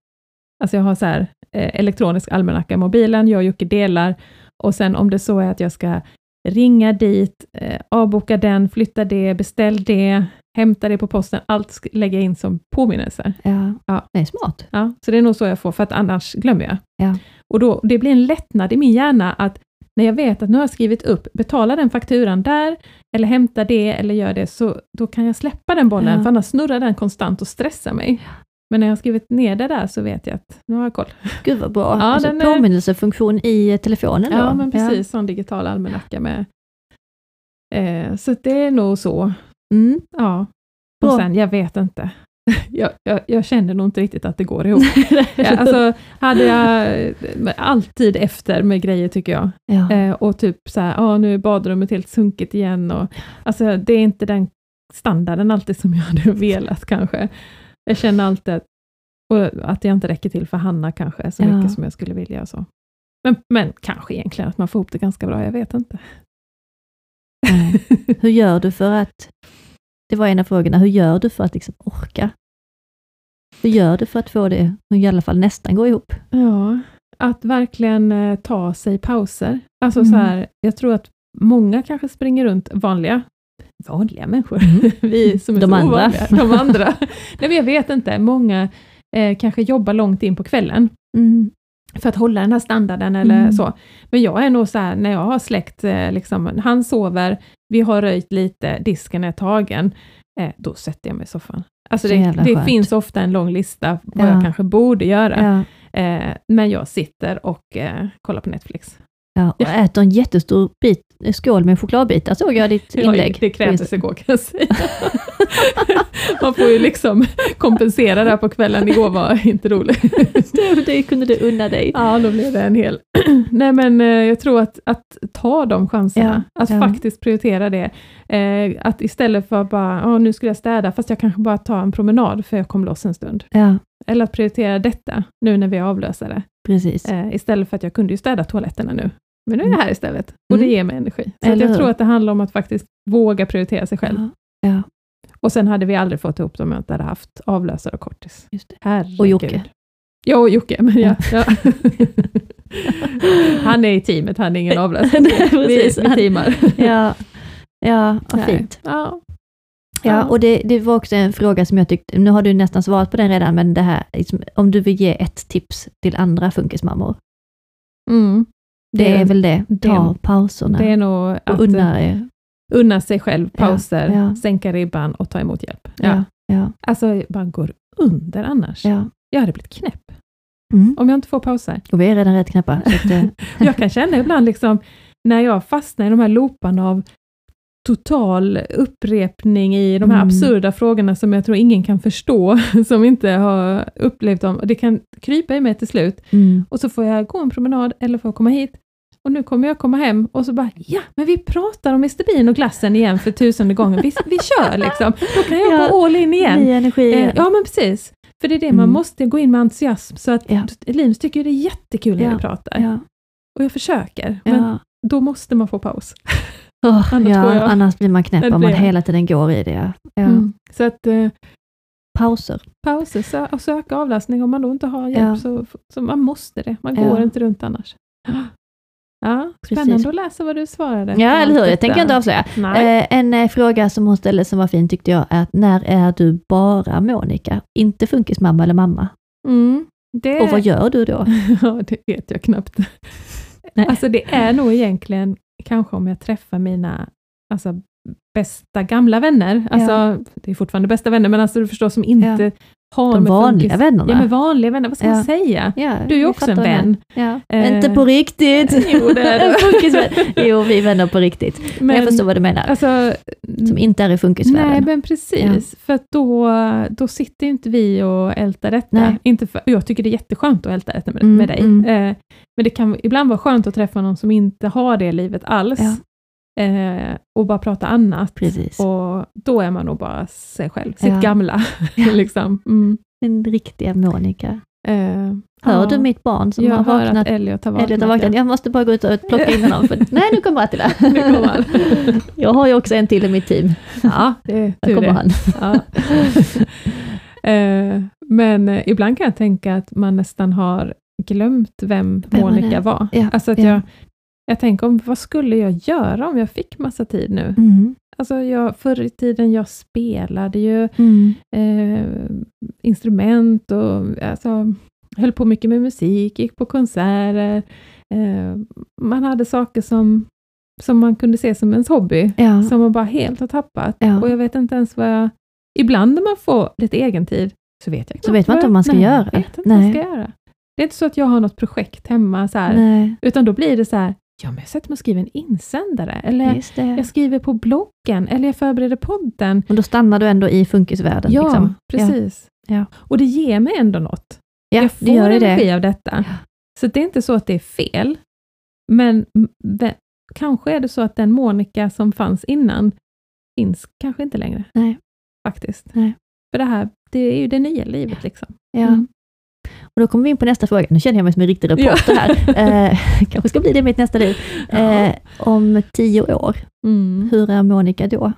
Alltså jag har så här, eh, elektronisk almanacka i mobilen, jag och Jocke delar, och sen om det så är att jag ska ringa dit, avboka den, flytta det, beställ det, hämta det på posten, allt lägger jag in som påminnelser. Ja. Ja. Det är smart. Ja, så det är nog så jag får, för att annars glömmer jag. Ja. Och då, det blir en lättnad i min hjärna att när jag vet att nu har jag skrivit upp, betala den fakturan där, eller hämta det, eller gör det, så då kan jag släppa den bollen, Ja. för annars snurrar den konstant och stressar mig. Men när jag har skrivit ner det där så vet jag att nu har jag koll. Gud vad bra. Ja, alltså, den är- Påminnelsefunktion i eh, telefonen då. Ja, men precis, sån digital almanacka med. Eh, så det är nog så. Mm. Ja. Och Bra. sen, jag vet inte. Jag, jag, jag känner nog inte riktigt att det går ihop. Ja, alltså, hade jag alltid efter med grejer tycker jag. ja. Eh, och typ så här, ah, nu är badrummet helt sunkigt igen. Och, alltså, det är inte den standarden alltid som jag hade velat kanske. Jag känner alltid att, att jag inte räcker till för Hanna kanske, så Ja. mycket som jag skulle vilja. Så. Men, men kanske egentligen att man får ihop det ganska bra, jag vet inte. Hur gör du för att, det var en av frågorna, hur gör du för att liksom orka? Hur gör du för att få det att i alla fall nästan gå ihop? Ja, att verkligen eh, ta sig pauser. Alltså Mm. så här, jag tror att många kanske springer runt, vanliga, vanliga människor, vi som är De så andra. ovanliga, de andra. Nej, men jag vet inte, många eh, kanske jobbar långt in på kvällen Mm. för att hålla den här standarden eller Mm. så. Men jag är nog så här, när jag har släckt, eh, liksom, han sover, vi har röjt lite, disken är tagen, eh, då sätter jag mig i soffan. Alltså Så det, det finns ofta en lång lista vad Ja. jag kanske borde göra. Ja. Eh, men jag sitter och eh, kollar på Netflix. Ja, och äter en jättestor bit, skål med chokladbitar såg jag ditt Ja, inlägg. det krävdes igår kan jag säga. Man får ju liksom kompensera där på kvällen. Igår var inte roligt. det, det kunde du unna dig. Ja, då blev det en hel... Nej, men eh, jag tror att, att ta de chanserna, att ja. faktiskt prioritera det. Eh, att istället för bara, "Åh, nu skulle jag städa, fast jag kanske bara tar en promenad för jag kom loss en stund. Ja, Eller att prioritera detta, nu när vi är avlösare. precis. Eh, istället för att jag kunde ju städa toaletterna nu. Men nu är jag här istället och det Mm. ger mig energi. Så jag tror att det handlar om att faktiskt våga prioritera sig själv. Ja, ja, Och sen hade vi aldrig fått ihop det om jag inte hade haft avlösare och kortis. Herregud. Och Jocke. Ja, och Jocke. Men ja, ja. han är i teamet, han är ingen avlösare. Nej, vi, precis. vi teamar. Ja, ja vad fint. Ja. Ja, och det, det var också en fråga som jag tyckte, nu har du nästan svarat på den redan, men det här, liksom, om du vill ge ett tips till andra funkismammor, Mm. Det, Det- är väl det, det- ta pauserna Det är nog att och unna er. unna sig själv pauser, Ja, ja. sänka ribban och ta emot hjälp. Ja. Ja, Alltså, man går under annars. ja. Jag hade blivit knäpp Mm. om jag inte får pauser. Och vi är redan rätt knäppa. Eh, Jag kan känna ibland, liksom, när jag fastnar i de här looparna av total upprepning i de här Mm. absurda frågorna som jag tror ingen kan förstå, som inte har upplevt dem. Det kan krypa i mig till slut. mm. Och så får jag gå en promenad eller får jag komma hit. Och nu kommer jag komma hem och så bara, ja, men vi pratar om Mr Bean och glassen igen för tusende gången. Vi, vi kör liksom. Då kan jag Ja, gå all in igen. Ny energi Eh, igen. Ja, men precis. För det är det, man Mm. måste gå in med entusiasm. Så att Ja. Linus tycker det är jättekul när Ja. vi pratar. Ja, Och jag försöker. Men då måste man få paus. Åh, Annars ja, jag- annars blir man knäpp om man hela tiden går i det. Ja. Mm. Så att eh, Pauser. pauser sö och söka avlastning om man då inte har hjälp. Ja. Så, så man måste det. Man går inte runt annars. Ja, Precis. spännande att läsa vad du svarade. Ja, eller hur? Jag tänker detta. inte avslöja. Eh, en eh, fråga som hon ställde som var fin tyckte jag är att när är du bara Monica? Inte funkismamma eller mamma? Mm. Det, Och vad gör du då? ja, det vet jag knappt. Nej. Alltså det är nog egentligen kanske om jag träffar mina alltså, bästa gamla vänner. Alltså, Det är fortfarande bästa vänner, men alltså, du förstår som inte har De vanliga funkis- vännerna? Ja, med vanliga vänner. Vad ska Ja. man säga? Ja, Du är ju också en vän. Ja. Eh, Inte på riktigt! Jo, det är du. Jo, vi är vänner på riktigt. Men jag förstår vad du menar. Alltså, Som inte är i funkisvärlden. Nej, men precis. För då, då sitter inte vi och ältar detta. Nej. Inte för, jag tycker det är jätteskönt att älta detta med, Mm, med dig. mm. Eh, men det kan ibland vara skönt att träffa någon som inte har det livet alls. Eh, och bara prata annat. Precis. Och då är man nog bara sig själv, sitt Ja. gamla. Liksom. mm. Den riktiga Monica. eh, Hör ja. du mitt barn som Jag har hör vaknat? att Elliot har vaknat. Elliot har vaknat. ja. Jag måste bara gå ut och plocka in honom. För... Nej, nu kommer Attila. Nu kommer han. Jag har ju också en till i mitt team. Ja, det är Där tur kommer det. han. Ja. eh, men eh, ibland kan jag tänka att man nästan har glömt vem, Vem Monica var. Ja, Alltså att ja. jag, jag tänker om vad skulle jag göra om jag fick massa tid nu? Mm. Alltså jag, förr i tiden jag spelade ju Mm. eh, instrument och alltså, höll på mycket med musik, gick på konserter. Eh, man hade saker som, som man kunde se som ens hobby, Ja. som man bara helt har tappat. Ja. Och jag vet inte ens vad jag... Ibland när man får lite egen tid så vet jag Så vet man inte vad man ska nej, göra. Jag vet inte Nej. vad jag ska göra. Det är inte så att jag har något projekt hemma, så här, utan då blir det så här, ja men jag sätter mig och skriver en insändare, eller det. jag skriver på bloggen, eller jag förbereder podden. Och då stannar du ändå i funkisvärlden. Ja, liksom. precis. Ja. Och det ger mig ändå något. Ja, jag det får gör ju energi det. av detta. Ja. Så det är inte så att det är fel, men kanske är det så att den Monica som fanns innan finns kanske inte längre. Nej. Faktiskt. Nej. För det här, det är ju det nya livet liksom. Ja. Mm. Och då kommer vi in på nästa fråga. Nu känner jag mig som en riktig reporter här. Eh, kanske ska bli det i mitt nästa liv. Eh, om tio år, Mm. hur är Monica då?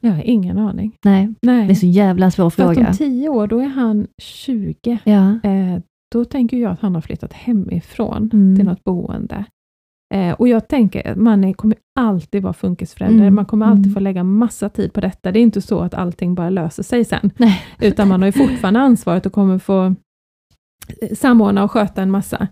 Jag har ingen aning. Nej, Nej. det är så jävla svår För fråga. om tio år, då är han 20. Ja. Eh, då tänker jag att han har flyttat hemifrån Mm. till något boende. Eh, och jag tänker att man kommer alltid vara funkisförälder. Mm. Man kommer alltid Mm. få lägga massa tid på detta. Det är inte så att allting bara löser sig sen. Nej. Utan man har ju fortfarande ansvaret och kommer få samordna och sköta en massa.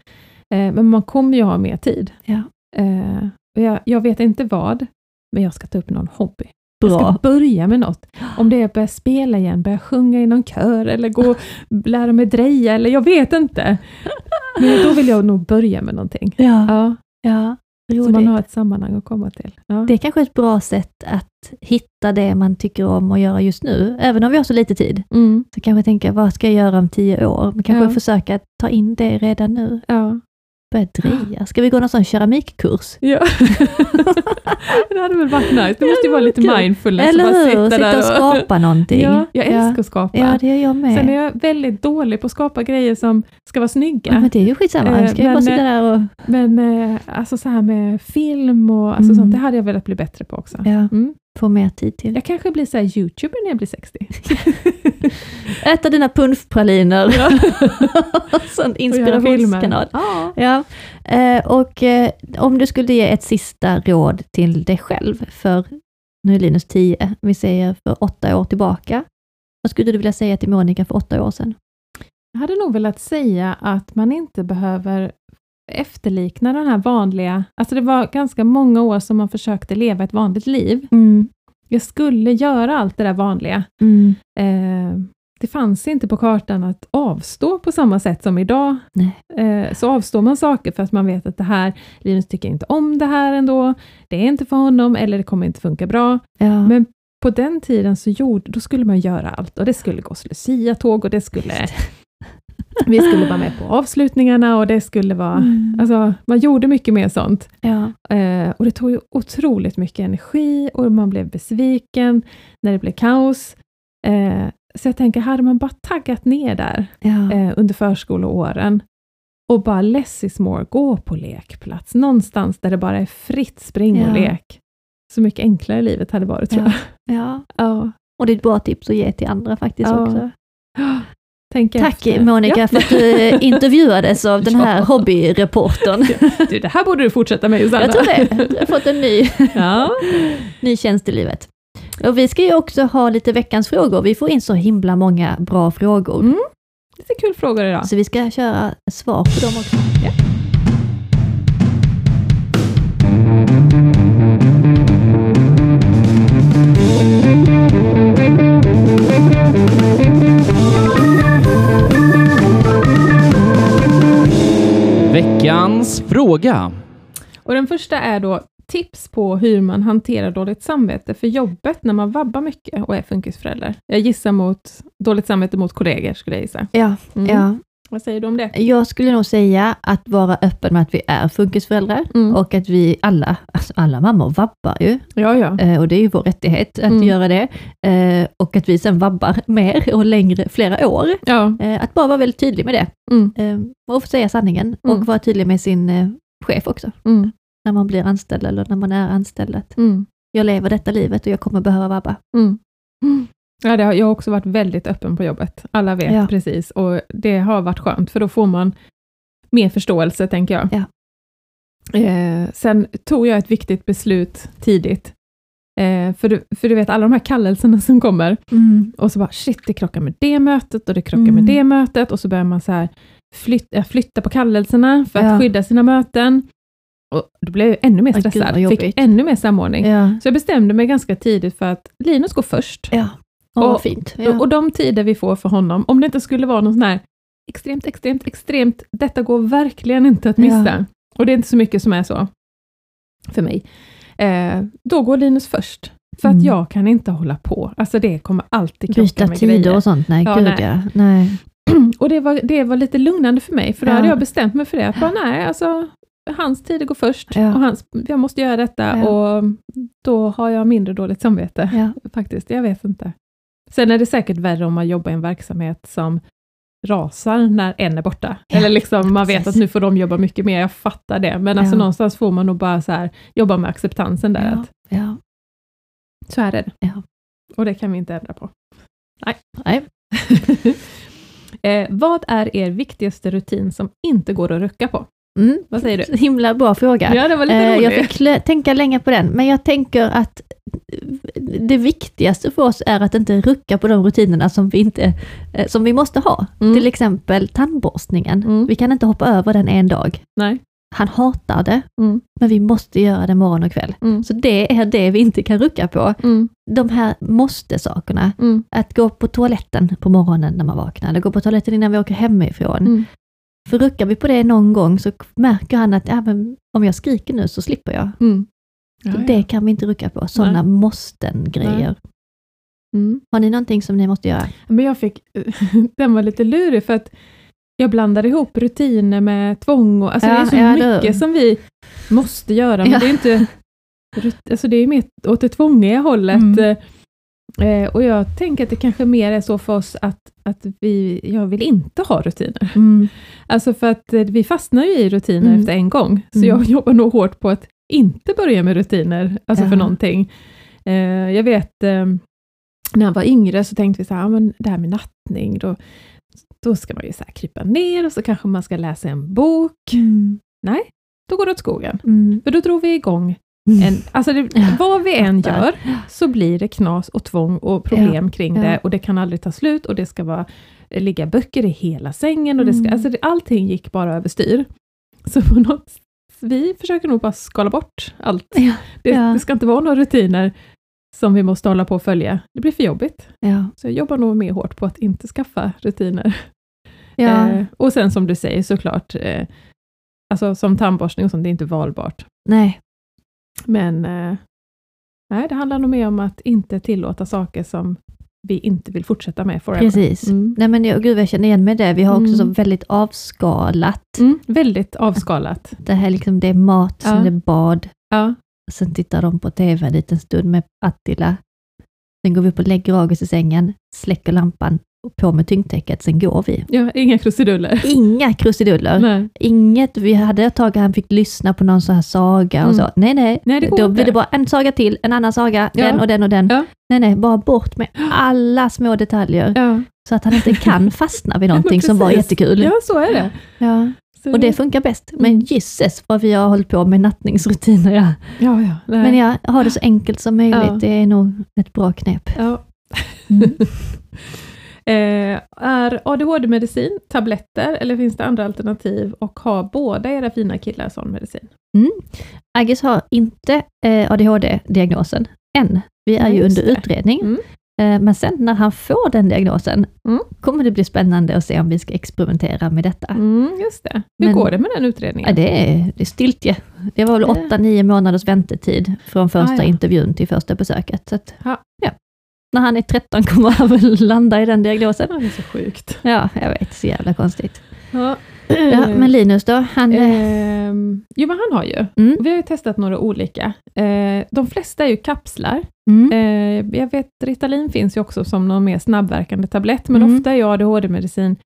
Eh, men man kommer ju ha mer tid. Ja. Eh, jag, jag vet inte vad, men jag ska ta upp någon hobby. Jag Bra. ska börja med något. Om det är att börja spela igen, börja sjunga i någon kör eller gå lära mig dreja eller jag vet inte. Men då vill jag nog börja med någonting. Ja, Ja, ja. Så Roligt. man har ett sammanhang att komma till. Ja. Det är kanske ett bra sätt att hitta det man tycker om att göra just nu. Även om vi har så lite tid, Mm, så kanske tänka, vad ska jag göra om tio år? Men kanske Ja. försöka ta in det redan nu. ja. Börja dreja. Ska vi gå någon sån keramikkurs? ja. det hade väl varit nice. Det måste ju vara lite mindfulness. Eller hur? sitta Sitta där och skapa någonting. Ja, jag älskar att skapa. Ja, det gör jag med. Sen är jag väldigt dålig på att skapa grejer som ska vara snygga. Ja, men det är ju skitsamma. Eh, Jag ska ju men, bara sitta eh, där och... Men eh, alltså så här med film och alltså Mm. sånt, det hade jag velat bli bättre på också. Ja, Mm. Få mer tid till. Jag kanske blir så här youtuber när jag blir 60. Äta dina punschpraliner. Sån Och göra inspirationskanal. Ja. Ja, eh, och eh, om du skulle ge ett sista råd till dig själv för, nu är Linus 10, vi säger för åtta år tillbaka. Vad skulle du vilja säga till Monica för åtta år sedan? Jag hade nog velat säga att man inte behöver efterlikna den här vanliga, alltså det var ganska många år som man försökte leva ett vanligt liv. Jag skulle göra allt det där vanliga. Mm. Eh, det fanns inte på kartan att avstå på samma sätt som idag. Eh, så avstår man saker för att man vet att det här, Linus tycker inte om det här ändå, det är inte för honom eller det kommer inte funka bra. Ja. Men på den tiden så gjorde, då skulle man göra allt och det skulle gå Lucia-tåg och det skulle, vi skulle vara med på avslutningarna och det skulle vara, Mm. alltså man gjorde mycket mer sånt. ja. Eh, och det tog ju otroligt mycket energi och man blev besviken när det blev kaos. Eh, så jag tänker, hade man bara taggat ner där Ja. eh, under förskoleåren och bara less is more, gå på lekplats, någonstans där det bara är fritt spring och Ja. lek. Så mycket enklare livet hade varit tror Ja. jag. ja. Ja. Och det är ett bra tips att ge till andra faktiskt också. Tänk Tack efter. Monica Ja. för att du eh, intervjuades av den här Ja. hobbyreportern. Du, det här borde du fortsätta med Susanna. Jag tror det. Du har fått en ny, Ja. ny tjänst i livet. Och vi ska ju också ha lite veckans frågor. Vi får in så himla många bra frågor. Mm. Lite kul frågor idag. Så vi ska köra svar på dem också. Ja. Veckans fråga. Och den första är då tips på hur man hanterar dåligt samvete för jobbet när man vabbar mycket och är funkisförälder. Jag gissar mot dåligt samvete mot kollegor, skulle jag gissa. Ja, Mm. ja. Vad säger du om det? Jag skulle nog säga att vara öppen med att vi är funkisföräldrar Mm. och att vi alla, alltså alla mammor vabbar ju Ja, ja. eh, och det är ju vår rättighet att Mm. göra det. Eh, Och att vi sen vabbar mer och längre, flera år. ja. Eh, Att bara vara väldigt tydlig med det Mm. och säga sanningen Mm. och vara tydlig med sin chef också, Mm. när man blir anställd eller när man är anställd. Mm. jag lever detta livet och jag kommer behöva vabba. Mm. Ja, det har, jag har också varit väldigt öppen på jobbet. Alla vet Ja. precis och det har varit skönt för då får man mer förståelse, tänker jag. Ja. Eh, sen tog jag ett viktigt beslut tidigt. Eh, för, du, för du vet alla de här kallelserna som kommer och så bara shit, det krockar med det mötet och det krockar Mm. med det mötet och så börjar man så här flytta, flytta på kallelserna för att Ja. skydda sina möten. Och då blev jag ännu mer gud, stressad, jobbigt. fick ännu mer samordning. Ja, Så jag bestämde mig ganska tidigt för att Linus går först. ja. Åh, Och- fint. Ja. Och de tider vi får för honom, om det inte skulle vara någon sån här extremt, extremt, extremt, detta går verkligen inte att missa. Ja. Och det är inte så mycket som är så för mig. Eh, då går Linus först. För Mm. att jag kan inte hålla på. Alltså det kommer alltid krocka Byta med tider grejer. och sånt, nej Ja, gud nej. ja. Nej. Och det var, det var lite lugnande för mig, för då Ja. hade jag bestämt mig för det. Att bara, nej, alltså, hans tid går först Ja. och hans, jag måste göra detta och då har jag mindre dåligt samvete. Faktiskt, jag vet inte. Sen är det säkert värre om man jobbar i en verksamhet som rasar när en är borta. Ja, Eller liksom man vet precis. att nu får de jobba mycket mer, jag fattar det. Men alltså Ja. någonstans får man nog bara så här, jobba med acceptansen där. Ja. Att, Ja. så är det. Ja. Och det kan vi inte ändra på. Nej. eh, vad är er viktigaste rutin som inte går att rucka på? Mm. Vad säger du? Himla bra fråga. Ja, det var lite Eh, roligt. jag fick tänka länge på den, men jag tänker att det viktigaste för oss är att inte rucka på de rutinerna som vi, inte, eh, som vi måste ha. Mm. Till exempel tandborstningen. Mm. Vi kan inte hoppa över den en dag. Nej. Han hatar det, Mm. men vi måste göra det morgon och kväll. Mm. Så det är det vi inte kan rucka på. Mm. De här måste-sakerna. Mm. Att gå på toaletten på morgonen när man vaknar, eller gå på toaletten innan vi åker hemifrån. För ruckar vi på det någon gång så märker han att ja, men om jag skriker nu så slipper jag. Mm. Ja, Så ja. Det kan vi inte rucka på, sådana måsten-grejer. Mm. Har ni någonting som ni måste göra? Men jag fick, den var lite lurig för att jag blandade ihop rutiner med tvång och, alltså det Ja, är så ja, det- mycket som vi måste göra, men Ja. det är inte, alltså det är mer åt det tvångiga hållet. Mm. Eh, och jag tänker att det kanske mer är så för oss att, att vi, jag vill inte ha rutiner. Mm. Alltså för att eh, vi fastnar ju i rutiner Mm. efter en gång, så Mm. jag jobbar nog hårt på att inte börja med rutiner, alltså Ja. för någonting. Eh, jag vet, eh, när jag var yngre så tänkte vi så här, ja, men det här med nattning, då, då ska man ju så krypa ner och så kanske man ska läsa en bok. Mm. Då går det åt skogen. Mm. För då drog vi igång. En, alltså det, Ja, vad vi än gör, så blir det knas och tvång och problem kring ja. det och det kan aldrig ta slut och det ska vara, ligga böcker i hela sängen och det ska, Mm. alltså det, allting gick bara överstyr. Så på något, vi försöker nog bara skala bort allt. Ja, Det, ja. det ska inte vara några rutiner som vi måste hålla på och följa. Det blir för jobbigt. ja. Så jag jobbar nog mer hårt på att inte skaffa rutiner. ja. Eh, och sen som du säger såklart, eh, alltså som tandborstning och sånt, det är inte valbart. Nej, Men eh, nej, det handlar nog mer om att inte tillåta saker som vi inte vill fortsätta med forever. precis. Mm. Nej men jag, gud, jag känner igen mig det. Vi har också Mm. så väldigt avskalat. Mm, väldigt avskalat. Det här liksom, det är mat, Ja. det är bad, Ja, sen tittar de på TV en liten stund med Attila. Sen går vi upp och lägger August i sängen, släcker lampan på med tyngdtäcket, sen går vi. ja inga krusiduller. Inga krusiduller. Nej. Inget, vi hade ett tag han fick lyssna på någon sån här saga och Mm. så. Nej, nej. Nej, Då blir det bara en saga till, en annan saga, Ja. den och den och den. Ja. Nej, nej, bara bort med alla små detaljer. Ja. Så att han inte kan fastna vid någonting men som var jättekul. ja, så är det. Ja. Och det funkar bäst. Men Mm. gisses vad vi har hållit på med nattningsrutiner. Ja. Ja, ja. Nej. Men jag har det så enkelt som möjligt. Ja. Det är nog ett bra knep. Ja. Mm. eh, är ADHD-medicin tabletter eller finns det andra alternativ och har båda era fina killar sån medicin? Agis har inte eh, ADHD-diagnosen än. Vi är Nej, ju under det. utredning. Mm. Eh, men sen när han får den diagnosen Mm. kommer det bli spännande att se om vi ska experimentera med detta. Mm, just det. Hur Men- går det med den utredningen? Ja, det, är, det är stiltje. Det var väl Det- 8-9 månaders väntetid från första Ah, ja. intervjun till första besöket. Så att, Ja. När han är 13 kommer han väl landa i den diagnosen. Det är så sjukt. Ja, jag vet. Så jävla konstigt. Ja. Ja, men Linus då? Han, eh, Ehm, jo, men han har ju. mm, Vi har ju testat några olika. Eh, de flesta är ju kapslar. mm, Eh, jag vet, Ritalin finns ju också som någon mer snabbverkande tablett, men Mm. ofta är ju ADHD-medicin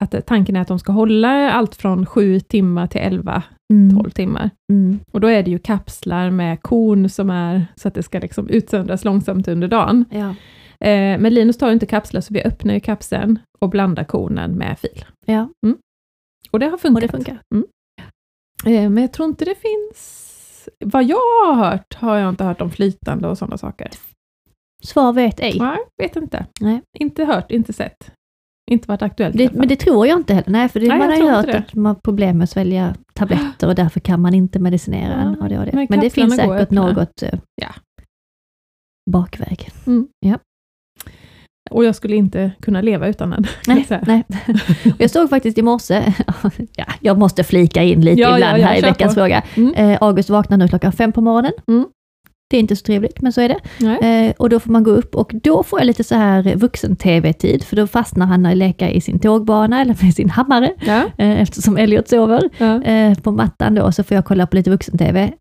att eh, tanken är att de ska hålla allt från 7 timmar till 11-12 mm, timmar. mm, Och då är det ju kapslar med korn som är så att det ska liksom utsöndras långsamt under dagen. ja, Eh, men Linus tar inte kapslar, så vi öppnar ju kapseln och blandar kornen med fil. ja, Och det har funkat. det funkar. Mm. Eh, men jag tror inte det finns... Vad jag har hört har jag inte hört om flytande och sådana saker. Svar vet ej. Nej, vet inte. Nej. Inte hört, inte sett. Inte varit aktuellt. Det, men det tror jag inte heller. Nej, för det, Nej, man har ju hört att man har problem med att svälja tabletter och därför kan man inte medicinera Ja, en ADHD. men Men, det finns säkert något eh, Ja. bakväg. Och jag skulle inte kunna leva utan den. kan jag Nej, nej. Jag såg faktiskt i morse, ja, jag måste flika in lite Ja, ja, ibland ja, här i veckans på. fråga. Mm. Eh, August vaknar nu klockan fem på morgonen. Mm. Det är inte så trevligt, men så är det. Eh, och då får man gå upp och då får jag lite så här vuxen-tv-tid, för då fastnar han och leker i sin tågbana eller med sin hammare, Ja. eh, eftersom Elliot sover Ja. eh, på mattan då, så får jag kolla på lite vuxen-tv.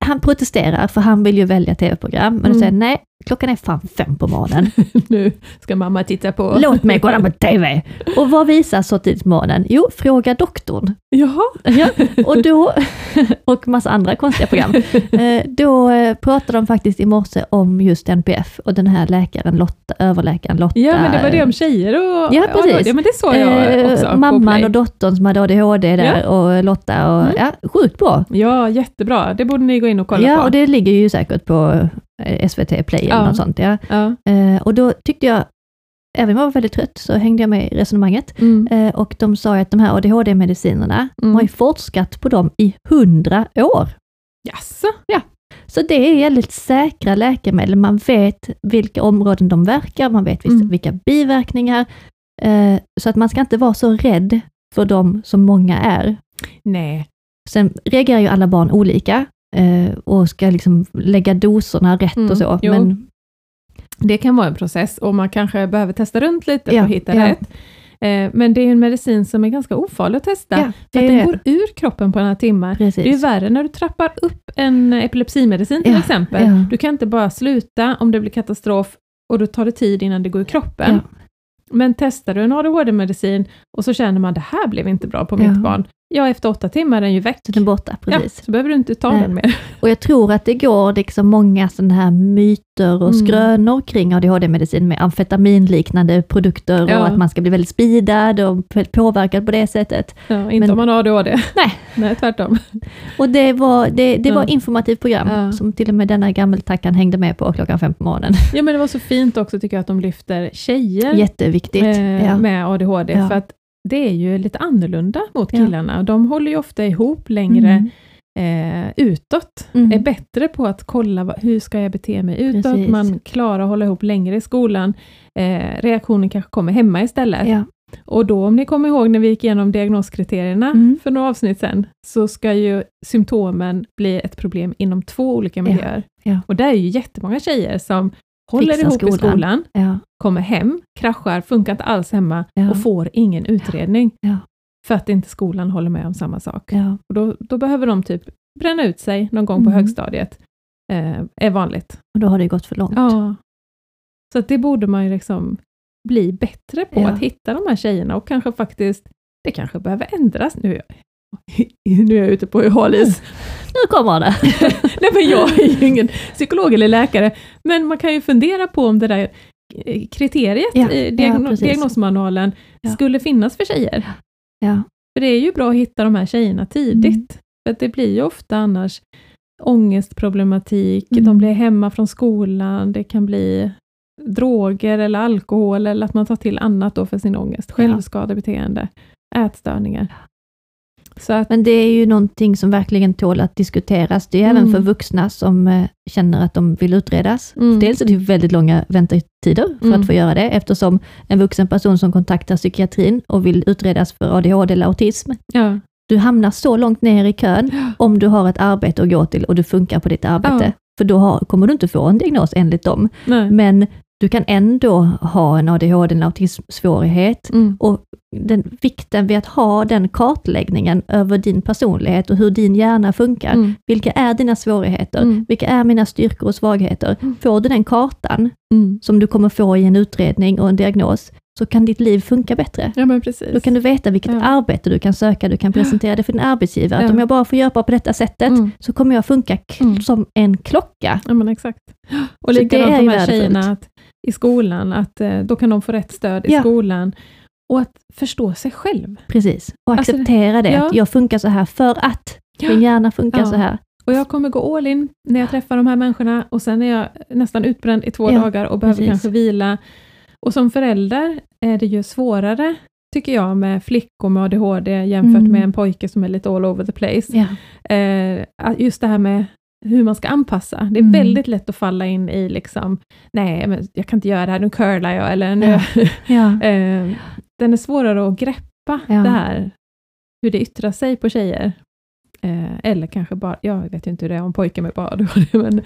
Han protesterar, för han vill ju välja tv-program, men då Mm. säger jag, nej, klockan är fan fem på morgonen. Nu ska mamma titta på... Låt mig kolla på TV! Och vad visar så tidigt på morgonen? Jo, Fråga doktorn. Jaha. Ja, och då, och massa andra konstiga program. Eh, Då eh, pratade de faktiskt i morse om just NPF och den här läkaren Lotta, överläkaren Lotta. Ja, men det var det om tjejer och... Ja, precis. Ja, men det såg jag Eh, också Mamman och dottern som hade ADHD där och Lotta och Mm. ja, sjukt bra. Ja, jättebra. Det borde ni gå in och kolla Ja, på. och det ligger ju säkert på SVT Play eller Ja. något sånt. Ja. Ja. Eh, Och då tyckte jag, även om jag var väldigt trött, så hängde jag med i resonemanget. Mm. Eh, Och de sa att de här ADHD-medicinerna, Mm. har ju forskat på dem i hundra år. Jaså? Så det är väldigt säkra läkemedel. Man vet vilka områden de verkar, man vet vissa, Mm. vilka biverkningar. Eh, så att man ska inte vara så rädd för dem som många är. Nej. Sen reagerar ju alla barn olika eh, och ska liksom lägga doserna rätt Mm, och så. jo. Men Det kan vara en process och man kanske behöver testa runt lite Ja, för att hitta ja. rätt. Eh, Men det är en medicin som är ganska ofarlig att testa, Ja, för att den går ur kroppen på några timmar. precis. Det är värre när du trappar upp en epilepsimedicin till Ja, exempel. ja. Du kan inte bara sluta om det blir katastrof och då tar det tid innan det går i kroppen. Men testar du en ADHD-medicin och så känner man det här blev inte bra på mitt barn. Ja, efter åtta timmar är den ju väck. Så den borta, precis. Ja, så behöver du inte ta den mer. Och jag tror att det går liksom många sådana här myter och Mm. skrönor kring ADHD-medicin med amfetaminliknande produkter Ja. och att man ska bli väldigt speedad och påverkad på det sättet. Ja, inte Men- om man har ADHD. Nej. Nej, tvärtom. Och det var, det, det Ja. var informativt program Ja. som till och med denna gammeltackan hängde med på klockan fem på morgonen. Ja, men det var så fint också tycker jag att de lyfter tjejer Jätteviktigt. ja. med ADHD, för att det är ju lite annorlunda mot Ja. killarna. De håller ju ofta ihop längre Mm. eh, utåt, Mm. är bättre på att kolla vad, hur ska jag bete mig utåt, Precis. man klarar att hålla ihop längre i skolan, eh, reaktionen kanske kommer hemma istället. Ja. Och då om ni kommer ihåg när vi gick igenom diagnoskriterierna Mm. för några avsnitt sedan, så ska ju symptomen bli ett problem inom två olika Ja. miljöer. Ja. Och det är ju jättemånga tjejer som håller Fixar ihop i skolan. Kommer hem, kraschar, funkar inte alls hemma Ja. och får ingen utredning. Ja. För att inte skolan håller med om samma sak. Och då, då behöver de typ bränna ut sig någon gång på Mm. högstadiet. Eh, är vanligt. Och då har det gått för långt. Ja. Så att det borde man ju liksom bli bättre på, att hitta de här tjejerna och kanske faktiskt, det kanske behöver ändras. Nu nu är jag ute på halis. Nu kommer det! Nej men jag är ju ingen psykolog eller läkare, men man kan ju fundera på om det där kriteriet Ja, i ja, diagno- precis. diagnosmanualen Ja. skulle finnas för tjejer. Ja. För det är ju bra att hitta de här tjejerna tidigt. Mm. För det blir ju ofta annars ångestproblematik, Mm. de blir hemma från skolan, det kan bli droger eller alkohol eller att man tar till annat då för sin ångest. Självskadebeteende, ätstörningar. Att, Men det är ju någonting som verkligen tål att diskuteras. Det är även Mm. för vuxna som eh, känner att de vill utredas. Mm. Dels är det väldigt långa väntetider för Mm. att få göra det, eftersom en vuxen person som kontaktar psykiatrin och vill utredas för ADHD eller autism, ja, du hamnar så långt ner i kön om du har ett arbete att gå till och du funkar på ditt arbete. Ja. För då har, kommer du inte få en diagnos enligt dem. nej. Men du kan ändå ha en ADHD eller autismsvårighet Mm. och den, vikten vid att ha den kartläggningen över din personlighet och hur din hjärna funkar. Mm. Vilka är dina svårigheter? Mm. Vilka är mina styrkor och svagheter? Mm. Får du den kartan, Mm. som du kommer få i en utredning och en diagnos, så kan ditt liv funka bättre. Ja. Då kan du veta vilket Ja. arbete du kan söka, du kan presentera det för din arbetsgivare. Att Ja. om jag bara får jobba på detta sättet, Mm. så kommer jag funka Mm. som en klocka. Ja men exakt. Och likadant de här tjejerna att, i skolan, att eh, då kan de få rätt stöd i Ja. skolan. Och att förstå sig själv. Precis. Och Alltså, acceptera det, ja. att jag funkar så här för att min hjärna funkar Ja. så här. Och jag kommer gå all in när jag träffar de här människorna och sen är jag nästan utbränd i två Ja, dagar och behöver precis. kanske vila. Och som förälder är det ju svårare, tycker jag, med flickor med ADHD jämfört Mm. med en pojke som är lite all over the place. Ja. Eh, just det här med hur man ska anpassa. Det är Mm. väldigt lätt att falla in i liksom, nej, men jag kan inte göra det här, nu curlar jag, eller nu... Ja. Ja. eh, den är svårare att greppa Ja. det här, hur det yttrar sig på tjejer. Eh, eller kanske bara, ja, jag vet ju inte hur det är om pojkar med det, men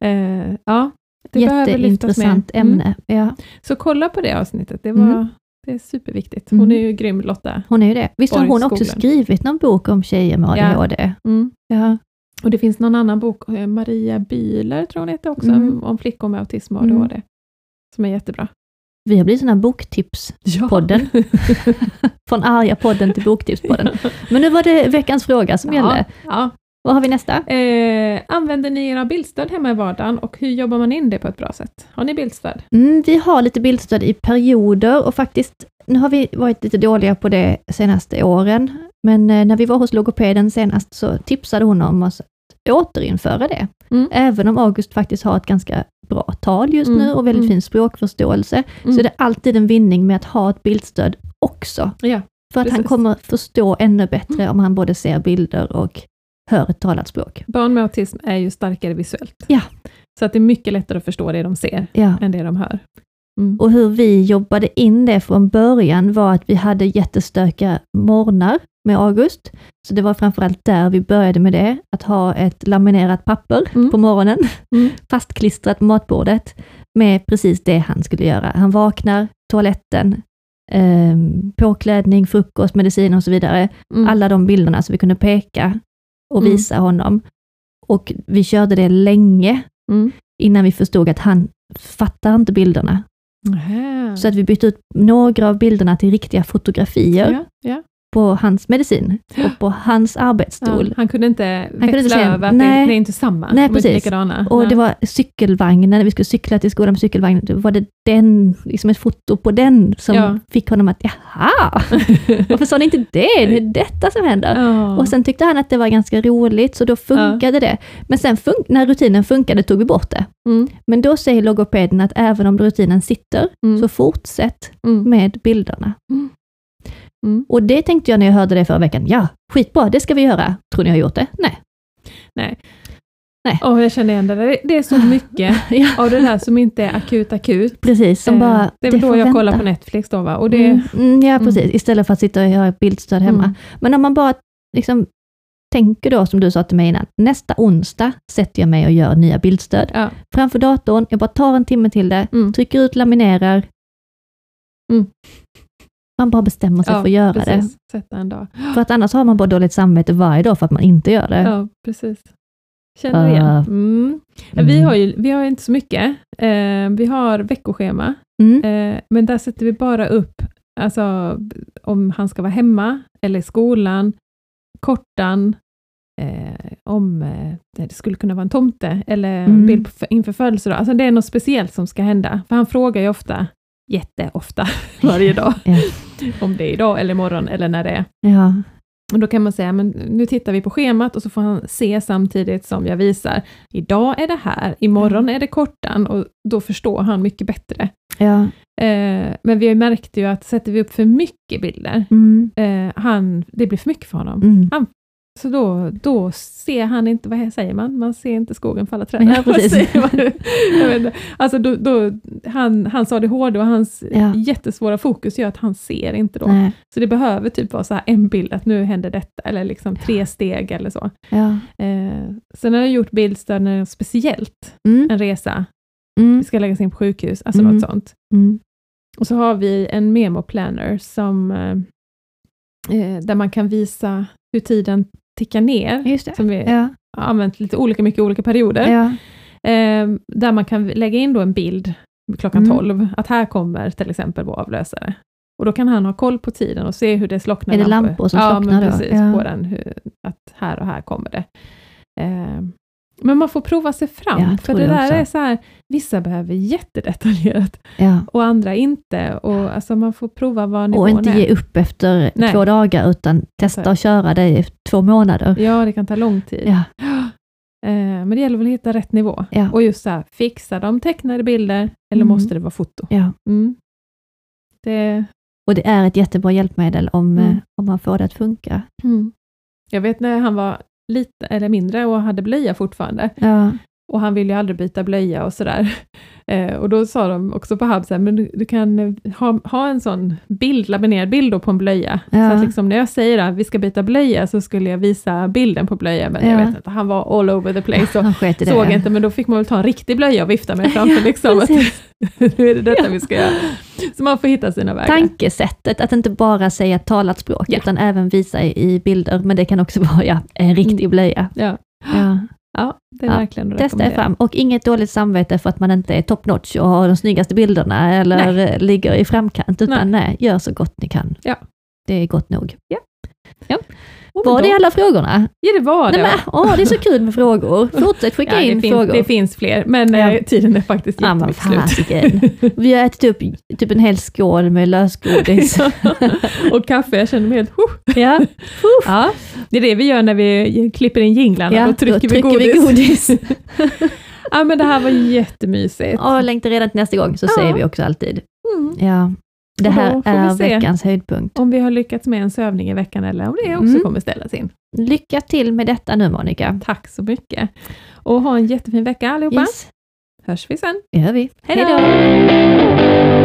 eh, ja. Det. Jätteintressant Mm. ämne. Ja, Så kolla på det avsnittet, det, var, Mm. det är superviktigt. Hon Mm. är ju grym Lotta. hon är ju det. Visst har hon också skrivit någon bok om tjejer med Ja. ADHD? Mm. Ja. Och det finns någon annan bok, eh, Maria Bühler tror hon heter också, Mm. om flickor med autism och Mm. ADHD. Som är jättebra. Vi har blivit sådana boktipspodden. Från arga podden till boktipspodden. Men nu var det veckans fråga som gällde. Ja. Vad har vi nästa? Eh, använder ni era bildstöd hemma i vardagen och hur jobbar man in det på ett bra sätt? Har ni bildstöd? Mm, vi har lite bildstöd i perioder och faktiskt, nu har vi varit lite dåliga på det senaste åren, men eh, när vi var hos logopeden senast så tipsade hon om oss att återinföra det. Mm. Även om August faktiskt har ett ganska bra tal just Mm, nu och väldigt mm. fin språkförståelse, Mm. så är det alltid en vinning med att ha ett bildstöd också. Ja, För att han Precis. kommer förstå ännu bättre om han både ser bilder och hör ett talat språk. barn med autism är ju starkare visuellt. Ja. Så att det är mycket lättare att förstå det de ser Ja. än det de hör. Mm. Och hur vi jobbade in det från början var att vi hade jättestökiga morgnar med August. Så det var framförallt där vi började med det, att ha ett laminerat papper Mm. på morgonen, Mm. fastklistrat på matbordet, med precis det han skulle göra. Han vaknar, toaletten, eh, påklädning, frukost, medicin och så vidare. Mm. Alla de bilderna som vi kunde peka och Mm. visa honom. Och vi körde det länge Mm. innan vi förstod att han fattar inte bilderna. Nähä. Så att vi bytte ut några av bilderna till riktiga fotografier ja, ja. På hans medicin och på hans arbetsstol. Ja, han kunde inte kunde växla inte säga- över, nej. det, är inte samma. Nej, precis. Och Nej. det var cykelvagnen, när vi skulle cykla till skolan med cykelvagnen, då var det den, liksom ett foto på den som Ja. fick honom att, jaha, varför sa ni inte det? Det är detta som händer. Ja. Och sen tyckte han att det var ganska roligt, så då funkade det. Men sen fun- när rutinen funkade tog vi bort det. mm. Men då säger logopeden att även om rutinen sitter, Mm. så fortsätt Mm. med bilderna. Mm. Och det tänkte jag när jag hörde det förra veckan. Ja, skitbra, det ska vi göra. Tror ni jag har gjort det? Nej. Åh, jag känner igen det. Det är så mycket Ja, av det där som inte är akut akut. precis. Som Eh, bara, det är väl får då jag vänta. kollar på Netflix då va? Och det, Mm, mm, ja, Mm. precis. Istället för att sitta och göra ett bildstöd hemma. Mm. Men om man bara liksom tänker då, som du sa till mig innan, nästa onsdag sätter jag mig och gör nya bildstöd. Ja. Framför datorn, jag bara tar en timme till det, Mm. trycker ut, laminerar. Mm. Man bara bestämmer sig Ja, för att göra precis. Sätta en dag. det. För att annars har man bara dåligt samvete varje dag för att man inte gör det. Ja, precis. Känner igen. Uh, Mm. Ja, Vi har ju vi har inte så mycket. Eh, vi har veckoschema, Mm. eh, men där sätter vi bara upp alltså, om han ska vara hemma eller i skolan, kortan, eh, om eh, det skulle kunna vara en tomte eller en Mm. bild på, inför födelsedag. Alltså det är något speciellt som ska hända, för han frågar ju ofta, jätteofta, varje dag, Ja. om det är idag eller imorgon eller när det är. Ja. Och då kan man säga, men nu tittar vi på schemat och så får han se samtidigt som jag visar, idag är det här, imorgon är det kortan och då förstår han mycket bättre. Ja. Eh, men vi märkte ju att sätter vi upp för mycket bilder, Mm. eh, han, det blir för mycket för honom. Mm. Så då, då ser han inte, vad säger man? Man ser inte skogen för alla träd. Ja, precis. Alltså då, då, han, hans ADHD och hans Ja. jättesvåra fokus gör att han ser inte då. Nej. Så det behöver typ vara så här en bild, att nu händer detta, eller liksom tre steg eller så. Ja. Eh, sen har jag gjort bildstöd speciellt, Mm. en resa, Mm. vi ska läggas in på sjukhus, alltså Mm. något sånt. Mm. Och så har vi en memo planner som, eh, eh, där man kan visa hur tiden tickar ner, som vi Ja. har använt lite olika mycket i olika perioder. Ja. Eh, där man kan lägga in då en bild klockan Mm. 12, att här kommer till exempel vår avlösare. Och då kan han ha koll på tiden och se hur det slocknar Är det lampor som ja, slocknar men precis, Ja. på den, hur, att här och här kommer det. Eh, men man får prova sig fram, Ja, för det där också. är så här, vissa behöver jättedetaljerat Ja. och andra inte. Och alltså man får prova vad Och nivån inte är. ge upp efter Nej. två dagar, utan testa att köra det i två månader. Ja, det kan ta lång tid. Ja. Eh, men det gäller väl att hitta rätt nivå. Ja. Och just så här, fixa de tecknade bilder, eller Mm. måste det vara foto? Ja. Mm. Det, Och det är ett jättebra hjälpmedel om, Mm. eh, om man får det att funka. Jag vet när han var lite eller mindre och hade blöja fortfarande, Ja och han vill ju aldrig byta blöja och sådär. Eh, och då sa de också på Hub, så här, men du, du kan eh, ha, ha en sån bild, laminerad bild på en blöja. Ja. Så att liksom när jag säger att vi ska byta blöja så skulle jag visa bilden på blöja, men jag Ja. vet inte, han var all over the place och i det. såg inte, men då fick man väl ta en riktig blöja och vifta med framför liksom. Att, nu är det detta vi ska göra. Så man får hitta sina vägar. Tankesättet, att inte bara säga talat språk, Ja. utan även visa i i bilder, men det kan också vara ja, en riktig Mm. blöja. Ja, Ja. ja det är Ja, verkligen att Testa er fram, och inget dåligt samvete för att man inte är top notch och har de snyggaste bilderna eller eh, ligger i framkant, utan nej. gör så gott ni kan. Ja. Det är gott nog. Och Var då- det alla frågorna? Ja, det var det. Nej, men, åh, det är så kul med frågor. Fortsätt skicka Ja, in finns, frågor. det finns fler, men Ja. eh, tiden är faktiskt Ja, jättemycket slut. fasiken. Vi har ätit upp typ en hel skål med lösgodis. och kaffe, jag känner mig helt... Huh. ja. Ja, det är det vi gör när vi klipper in jinglarna, Ja, då trycker, då vi godis. vi godis. ja, men det här var jättemysigt. Och längtar redan till nästa gång, så Ja. säger vi också alltid. Mm. Ja. Det här är veckans höjdpunkt. Om vi har lyckats med en sövning i veckan eller om det också Mm. kommer ställas in. Lycka till med detta nu Monica. Tack så mycket. Och ha en jättefin vecka allihopa. Yes, Hörs vi sen. det gör vi. Hej då!